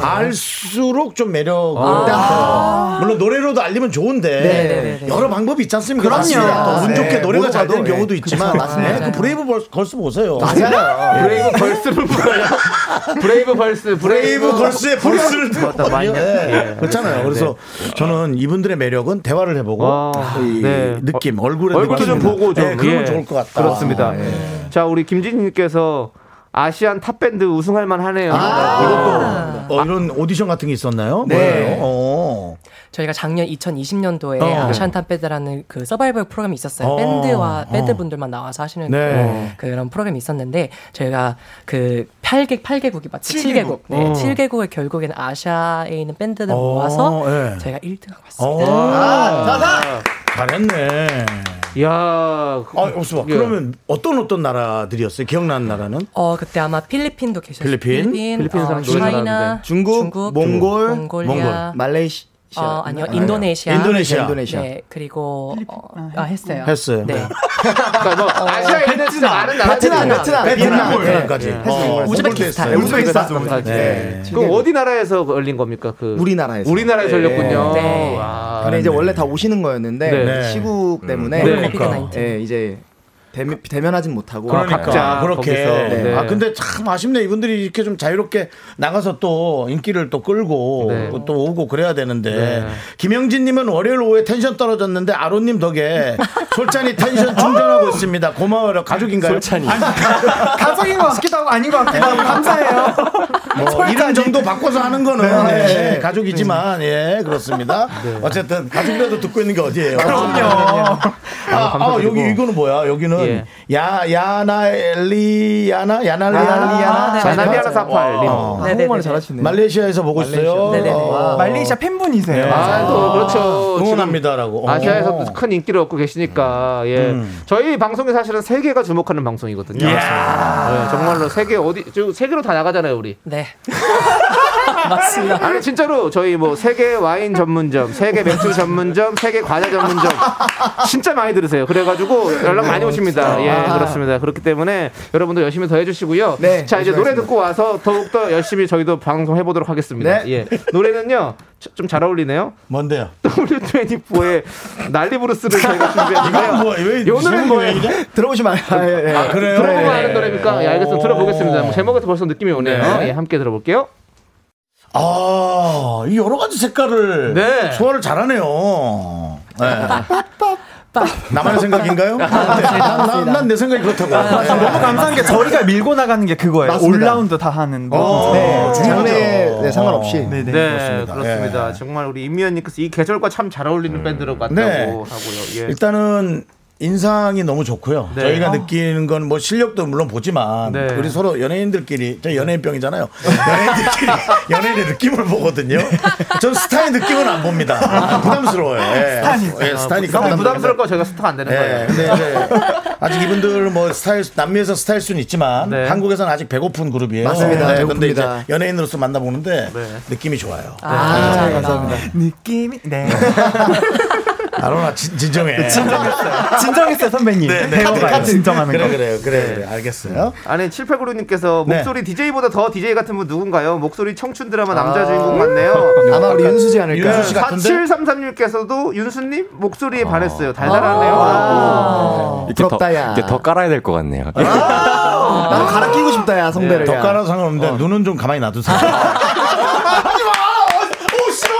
알수록 좀 매력을 아. 물론 노래로도 알리면 좋은데 네, 네, 네. 여러 방법이 있지 않습니까? 그럼요. 운 좋게 네, 노래가 잘 되는 경우도 네. 있지만 그쵸, 맞습니다. 네, 그 브레이브 벌- 걸스 보세요. 맞아요. 브레이브 벌스를 불러요. 브레이브 벌스, 브레이브 걸스의 벌스를 많이 네, 예. 그렇잖아요. 그래서 저는 이분들의 매력은 대화를 해보고 아, 이 네. 느낌, 얼굴의 얼굴도 좀 느낌. 보고 좀 네, 그러면 예. 좋을 것 같다. 그렇습니다. 아, 예. 자, 우리 김진님께서 Asian Top Band 우승할 만하네요. 아, 이것도 어, 이런 오디션 같은 게 있었나요? 네. 어. 저희가 작년 2020년도에 어. Asian Top Band라는 그 서바이벌 프로그램이 있었어요. 어. 밴드와 어. 밴드 분들만 나와서 하시는 네. 그, 그런 프로그램이 있었는데 저희가 그 8개 8개국이 맞죠? 7개국. 네. 어. 7개국을 결국에는 아시아에 있는 밴드들 어, 모아서 네. 저희가 1등하고 어. 왔습니다. 잘했네. 야, 아, 없어. 예. 그러면 어떤 어떤 나라들이었어요? 기억나는 나라는? 어 그때 아마 필리핀도 계셨어요. 필리핀? 필리핀 어, 사람 차이나, 잘하는데. 중국, 몽골, 몽골. 말레이시아. 어 아니요 아, 인도네시아, 인도네시아. 인도네시아. 네 그리고 어, 아 했어요. 했어요. 네. 그러니까 뭐 아시아에 있는 진짜 많은 나라들. 베트남, 베트남, 베트남, 베트남. 베트남까지. 네. 어, 우즈베키스탄. 우즈베키스탄. 네. 그럼 어디 나라에서 열린 겁니까? 그 우리나라에서. 우리나라에서 열렸군요. 네. 와. 근데 이제 원래 다 오시는 거였는데 네. 시국 때문에 네. 이제 대면, 대면하진 못하고 그러니까 각자 그렇게. 거기서. 네. 아 근데 참 아쉽네 이분들이 이렇게 좀 자유롭게 나가서 또 인기를 또 끌고 네. 또 오고 그래야 되는데 네. 김영진님은 월요일 오후에 텐션 떨어졌는데 아로님 덕에 솔찬이 텐션 충전하고 있습니다. 고마워요. 가족인가요? 솔찬이. 가족인 것 같기도 하고 아닌 것 같기도 하고 감사해요. 뭐 이름 정도 바꿔서 하는 거는 네. 예, 가족이지만 예 그렇습니다. 어쨌든 가족이라도 듣고 있는 게 어디예요? 그럼요. 아, 아. 여기 이거는 뭐야? 여기는 예. 야 야나 엘리야나 야날리야나 네, 자나비아나 사팔님. 어. 네, 네, 한국말을 네. 잘하시네요. 말레이시아에서 보고 있어요. 어. 말레이시아 팬분이세요. 아, 또 그렇죠. 응원합니다라고. 아시아에서도 어. 큰 인기를 얻고 계시니까 예 음. 저희 방송이 사실은 세계가 주목하는 방송이거든요. 예, 정말로 세계 어디 저 세계로 다 나가잖아요 우리. 네. 맞습니다. 아니 진짜로 저희 뭐 세계 와인 전문점, 세계 맥주 전문점, 세계 과자 전문점 진짜 많이 들으세요. 그래가지고 연락 많이 오십니다. 예 그렇습니다. 그렇기 때문에 여러분들 열심히 더 해주시고요. 네, 자 이제 노래 듣고 와서 더욱 더 열심히 저희도 방송 해보도록 하겠습니다. 네. 예 노래는요 좀 잘 어울리네요. 뭔데요? W24의 난리 브루스를 저희가 준비했는데요. 뭐야? 왜이 노래는 뭐예요? 들어보시면 아, 예, 예. 아, 그래요? 들어보면 네. 아는 노래입니까? 예, 알겠습니다. 들어보겠습니다. 뭐 제목에서 벌써 느낌이 오네요. 네. 예, 함께 들어볼게요. 아, 이 여러 가지 색깔을 네. 소화를 잘하네요. 네. 나만의 생각인가요? 난내 생각이 그렇다고. 네. 너무 감사한 게 저희가 밀고 나가는 게 그거예요. 맞습니다. 올라운드 다 하는. 어, 네. 장르에 네, 상관없이. 네, 네. 네, 그렇습니다. 그렇습니다. 예. 정말 우리 임미연님께서 이 계절과 참 잘 어울리는 밴드로 같다고 네. 하고요. 예. 일단은 인상이 너무 좋고요. 네. 저희가 느끼는 건 뭐 실력도 물론 보지만 네. 우리 서로 연예인들끼리 저 연예인병이잖아요. 연예인들끼리 연예인의 느낌을 보거든요. 전 스타의 느낌은 안 봅니다. 부담스러워요. 예. 예, 스타니까 너무 부담스러워요. 부담스럽고 저희가 스타가 안 되는 예, 거예요. 근데 이제 아직 이분들 뭐 스타일 남미에서 스타일 수는 있지만 네. 한국에서는 아직 배고픈 그룹이에요. 맞습니다. 네, 근데 이제 배고픕니다. 연예인으로서 만나보는데 네. 느낌이 좋아요. 아, 감사합니다. 느낌이 네. 아로나 진, 진정해. 진정했어요. 진정했어요, 선배님. 네, 네. 카드, 카드. 진정하는 그래, 거. 그래요. 그래, 그래. 알겠어요. 아니 7896님께서 네. 목소리 DJ보다 더 DJ 같은 분 누군가요? 목소리 청춘 드라마 남자 주인공 같네요. 아마 우리 윤수지 않을까? 윤수 씨 같은데? 4733님께서도 윤수님 목소리에 반했어요. 달달하네요. 라고. 이렇게 더, 부럽다, 야. 이렇게 더 깔아야 될 것 같네요. 나도 갈아 끼고 싶다, 야, 성배를. 더 야. 깔아 상관없는데 눈은 좀 가만히 놔두세요. 하지 마! 오, 싫어!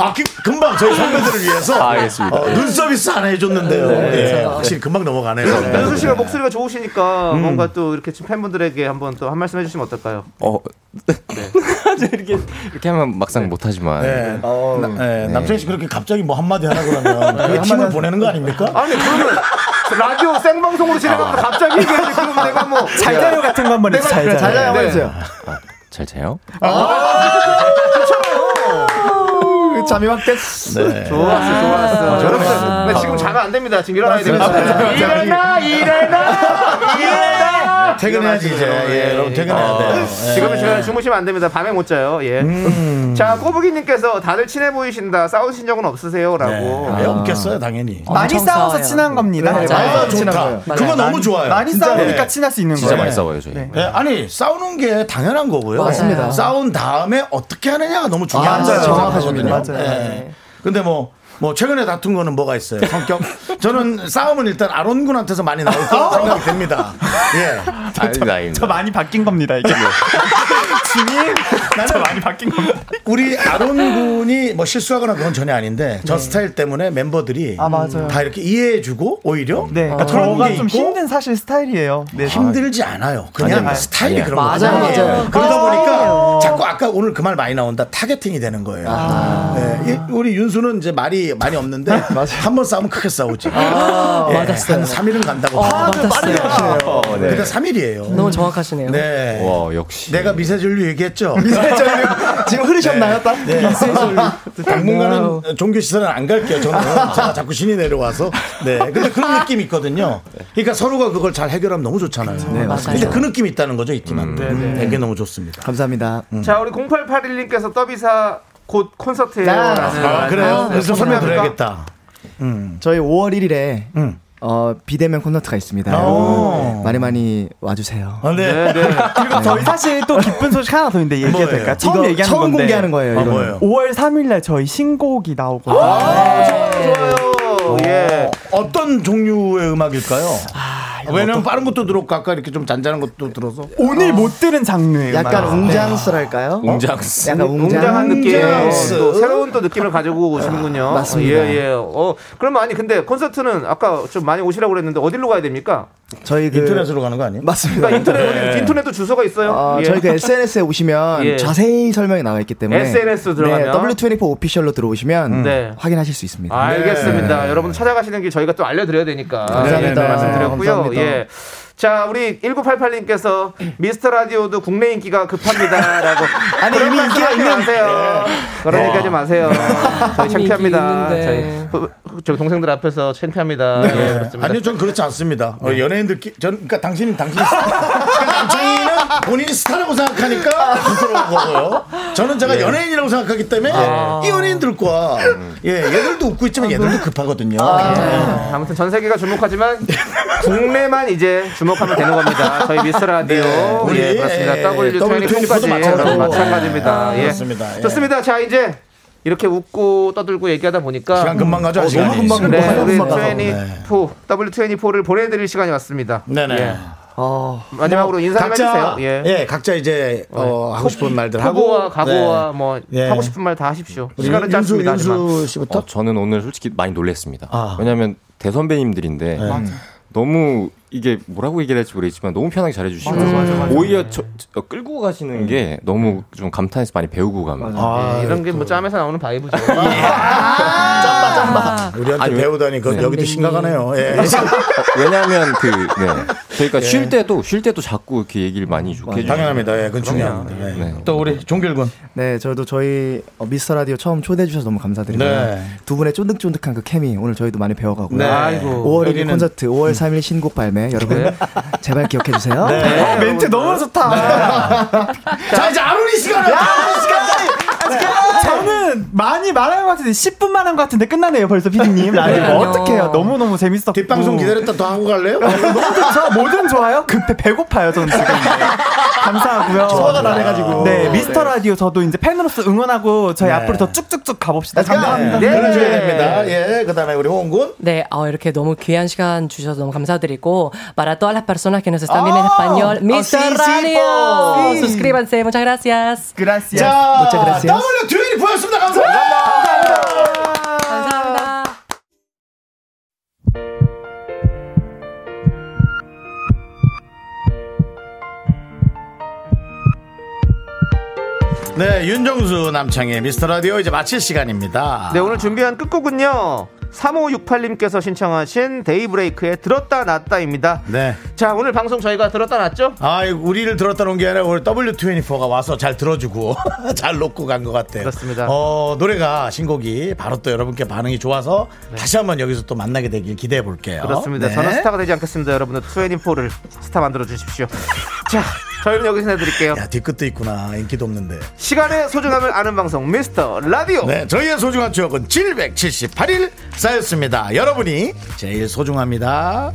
아, 그, 금방 저희 선배들을 위해서 아, 알겠습니다. 어, 눈 서비스 하나 해줬는데요. 네, 확실히 금방 넘어가네요. 윤수 씨가 목소리가 좋으시니까 뭔가 또 이렇게 지금 팬분들에게 한번 또 한 말씀 해주시면 어떨까요? 어, 이렇게 이렇게 하면 막상 못하지만 네. 나- 네, 남창희 씨 그렇게 갑자기 뭐 한마디 하라 그러면 그 팀을 보내는 거 아닙니까? 아니 그러면 라디오 생방송으로 진행하는데 갑자기 얘기하지 그러면 내가 뭐잘 자요 같은 거 한번 해주세요. 잘 자요. 잘 자요, 네. 해주세요. 잘 자요? 잠이 확 됐어. 네. 좋았어, 좋았어. 여러분들, 근데 지금 자면 안 됩니다. 지금 일어나야 됩니다. 일어나, 일어나, 일어나. 퇴근해야지 이제. 예, 여러분 퇴근해야 돼요. 예. 지금은 시간 주무시면 안 됩니다. 밤에 못 자요. 예. 자, 꼬부기님께서 다들 친해 보이신다. 싸우신 적은 없으세요?라고. 네. 왜 없겠어요, 당연히. 많이 엄청 싸워서 싸워요. 친한 겁니다. 네, 아, 맞아요. 좋다. 거예요. 그거 맞아요. 너무 좋아요. 많이 진짜. 싸우니까 네. 친할 수 있는 진짜 거예요. 많이 싸워요 저희. 네. 네, 아니 싸우는 게 당연한 거고요. 맞습니다. 싸운 다음에 어떻게 하느냐가 너무 중요한 맞아요. 거거든요. 정확하십니다. 네. 근데 뭐. 뭐 최근에 다툰 거는 뭐가 있어요? 성격. 저는 싸움은 일단 아론 군한테서 많이 나올 거라고 생각이 됩니다. 예. 아닙니다, 아닙니다. 저 많이 바뀐 겁니다, 이게. 지금 저 많이 바뀐 겁니다. 우리 아론 군이 뭐 실수하거나 그건 전혀 아닌데 저 스타일 때문에 멤버들이 아, 맞아요. 다 이렇게 이해해주고 오히려 네, 그러니까 저가 그런 게 좀 있고 힘든 사실 스타일이에요. 네. 힘들지 않아요. 그냥 아니에요. 스타일이 아니에요. 그런 맞아요, 거죠. 맞아요. 예. 그러다 보니까 자꾸 아까 오늘 그 말 많이 나온다. targeting이 되는 거예요. 예. 이- 우리 윤수는 이제 말이 많이 없는데 한 번 싸우면 크게 싸우지. 예. 맞았어요. 한 3일은 간다고. 아, 맞았어요. 어, 네. 근데 3일이에요. 너무 정확하시네요. 네. 와 역시. 내가 미세전류 얘기했죠. 지금 흐르셨나요, 딱? 네. 당분간은 종교 시설은 안 갈게요. 저는 제가 자꾸 신이 내려와서. 네. 근데 그런 느낌이 있거든요. 그러니까 서로가 그걸 잘 해결하면 너무 좋잖아요. 네, 맞아요. 근데 그 느낌이 있다는 거죠, 이 팀한테. 음, 이게 너무 좋습니다. 감사합니다. 자, 우리 0881님께서 더비사 곧 콘서트예요. 아, 아, 그래요? 그래서 설명 설명합니까? 드려야겠다. 저희 5월 1일에 음. 어, 비대면 콘서트가 있습니다. 오. 많이 많이 와주세요. 아, 네. 네, 네. 그리고 저희 사실 또 기쁜 소식 하나 더 있는데 얘기해도? 될까요? 처음 얘기하는 처음 건데. 공개하는 거예요. 아, 이거는. 뭐예요? 5월 3일날 저희 신곡이 나오거든요. 아, 좋아요, 좋아요. 예. 어떤 종류의 음악일까요? 왜냐면 빠른 것도 들었고 아까 이렇게 좀 잔잔한 것도 들어서 오늘 못 들은 장르예요. 약간. 웅장스랄까요? 웅장스. 약간 웅장. 웅장한 느낌, 웅장스. 또 새로운 또 느낌을 가지고 오시는군요. 맞습니다. 예, 예. 어, 그러면 아니 근데 콘서트는 아까 좀 많이 오시라고 그랬는데 어디로 가야 됩니까? 저희 그 인터넷으로 가는 거 아니에요? 맞습니다. 그러니까 인터넷 인터넷도 주소가 있어요. 어, 예. 저희 그 SNS에 오시면 예. 자세히 설명이 나와 있기 때문에 SNS 들어가면? 네, W24 오피셜로 들어오시면 네. 확인하실 수 있습니다. 알겠습니다. 여러분 찾아가시는 길 저희가 또 알려드려야 되니까 감사합니다. 예, 말씀드렸고요. 감사합니다. 예. 자, 우리 1988님께서 미스터 라디오도 국내 인기가 급합니다라고. 아니, 이미 인기가 하지 있는- 마세요. 그런 얘기 하지 마세요. 저희 창피합니다. 저희 저희 동생들 앞에서 창피합니다. 예, 그렇습니다. 아니요, 전 그렇지 않습니다. 어, 연예인들 끼, 전, 그러니까 당신, 당신, 그러니까 남창희는 본인이 스타라고 생각하니까 부끄러운 거고요. 저는 제가 연예인이라고 생각하기 때문에 이 연예인들과 예, 얘들도 웃고 있지만 얘들도 급하거든요. 예. 아무튼 전 세계가 주목하지만 국내만 이제 주목하면 되는 겁니다. 저희 미스터 라디오. 네, 예, 그렇습니다. 예, W24까지 W24도 마찬가지고. 마찬가지입니다. 예. 그렇습니다. 예. 좋습니다. 자, 이제 이렇게 웃고 떠들고 얘기하다 보니까 시간 금방 가죠, 어, 시간이. 너무 금방 네, 가요. 우리 금방 가서. 24, W24를 보내드릴 시간이 왔습니다. 네네. 예. 어, 마지막으로 인사 좀 각자, 해주세요. 예. 예. 각자 이제, 어, 하고 싶은 말들 하고. 각오와 네. 뭐 예. 하고 싶은 말 다 하십시오. 시간은 짧습니다. 윤수 씨부터? 어, 저는 오늘 솔직히 많이 놀랐습니다. 아. 왜냐하면 대선배님들인데 너무 이게 뭐라고 얘기해야 될지 모르겠지만 너무 편하게 잘해주시고 오히려 저, 저 끌고 가시는 게 너무 좀 감탄해서 많이 배우고 갑니다. 아, 예, 이런 게 뭐 짬에서 나오는 바이브죠. 우리한테 아니, 배우다니, 그, 여기도 심각하네요. 예. 왜냐하면 그 네. 저희가 쉴 때도 쉴 때도 자꾸 이렇게 얘기를 많이 좋게 해주시고 당연합니다. 예, 그건 중요합니다. 예. 네. 또 우리 종길군. 네, 저도 저희 어, 미스터 라디오 처음 초대해 주셔서 너무 감사드리고요. 네. 두 분의 쫀득쫀득한 그 케미 오늘 저희도 많이 배워가고요. 네. 아이고. 5월 1일 여기는- 콘서트, 5월 3일 신곡 발매 여러분 제발 기억해 주세요. 아, 멘트 너무 좋다. 자, 이제 아로니 시간을! 저는 많이 말한 것 같은데 10분만 한 것 같은데 끝나네요 벌써 피디님 라디오 그럼요. 어떡해요 너무너무 재밌었고 뒷방송 기다렸다 더 하고 갈래요? 너무 좋죠 뭐든 좋아요 급해 배고파요 저는 지금 네. 감사하고요 소화가 다 돼가지고. 네 미스터 라디오 저도 이제 팬으로서 응원하고 저희 네. 앞으로 더 쭉쭉쭉 가봅시다 네, 감사합니다 그러셔야 됩니다. 예, 그 다음에 우리 홍군. 네, 어, 이렇게 너무 귀한 시간 주셔서 너무 감사드리고 para todas las personas que nos están viendo en Oh, español, Mr. oh, Radio, suscríbanse, muchas gracias. gracias 자, muchas gracias. W24였습니다. 감사합니다. 감사합니다. 네, 윤정수 남창의 미스터 라디오 이제 마칠 시간입니다. 네, 오늘 준비한 끝곡은요. 3568님께서 신청하신 데이브레이크의 들었다 놨다입니다. 네. 자, 오늘 방송 저희가 들었다 놨죠? 아, 우리를 들었다 놓은 게 아니라 우리 W24가 와서 잘 들어주고 잘 놓고 간 것 같아요. 그렇습니다. 어, 노래가 신곡이 바로 또 여러분께 반응이 좋아서 네. 다시 한번 여기서 또 만나게 되길 기대해 볼게요. 그렇습니다. 네. 저는 스타가 되지 않겠습니다. 여러분들 24를 스타 만들어 주십시오. 자, 저희는 여기서 해드릴게요. 야, 뒤끝도 있구나. 인기도 없는데. 시간의 소중함을 아는 방송 미스터 라디오. 네, 저희의 소중한 추억은 778일 쌓였습니다. 여러분이 제일 소중합니다.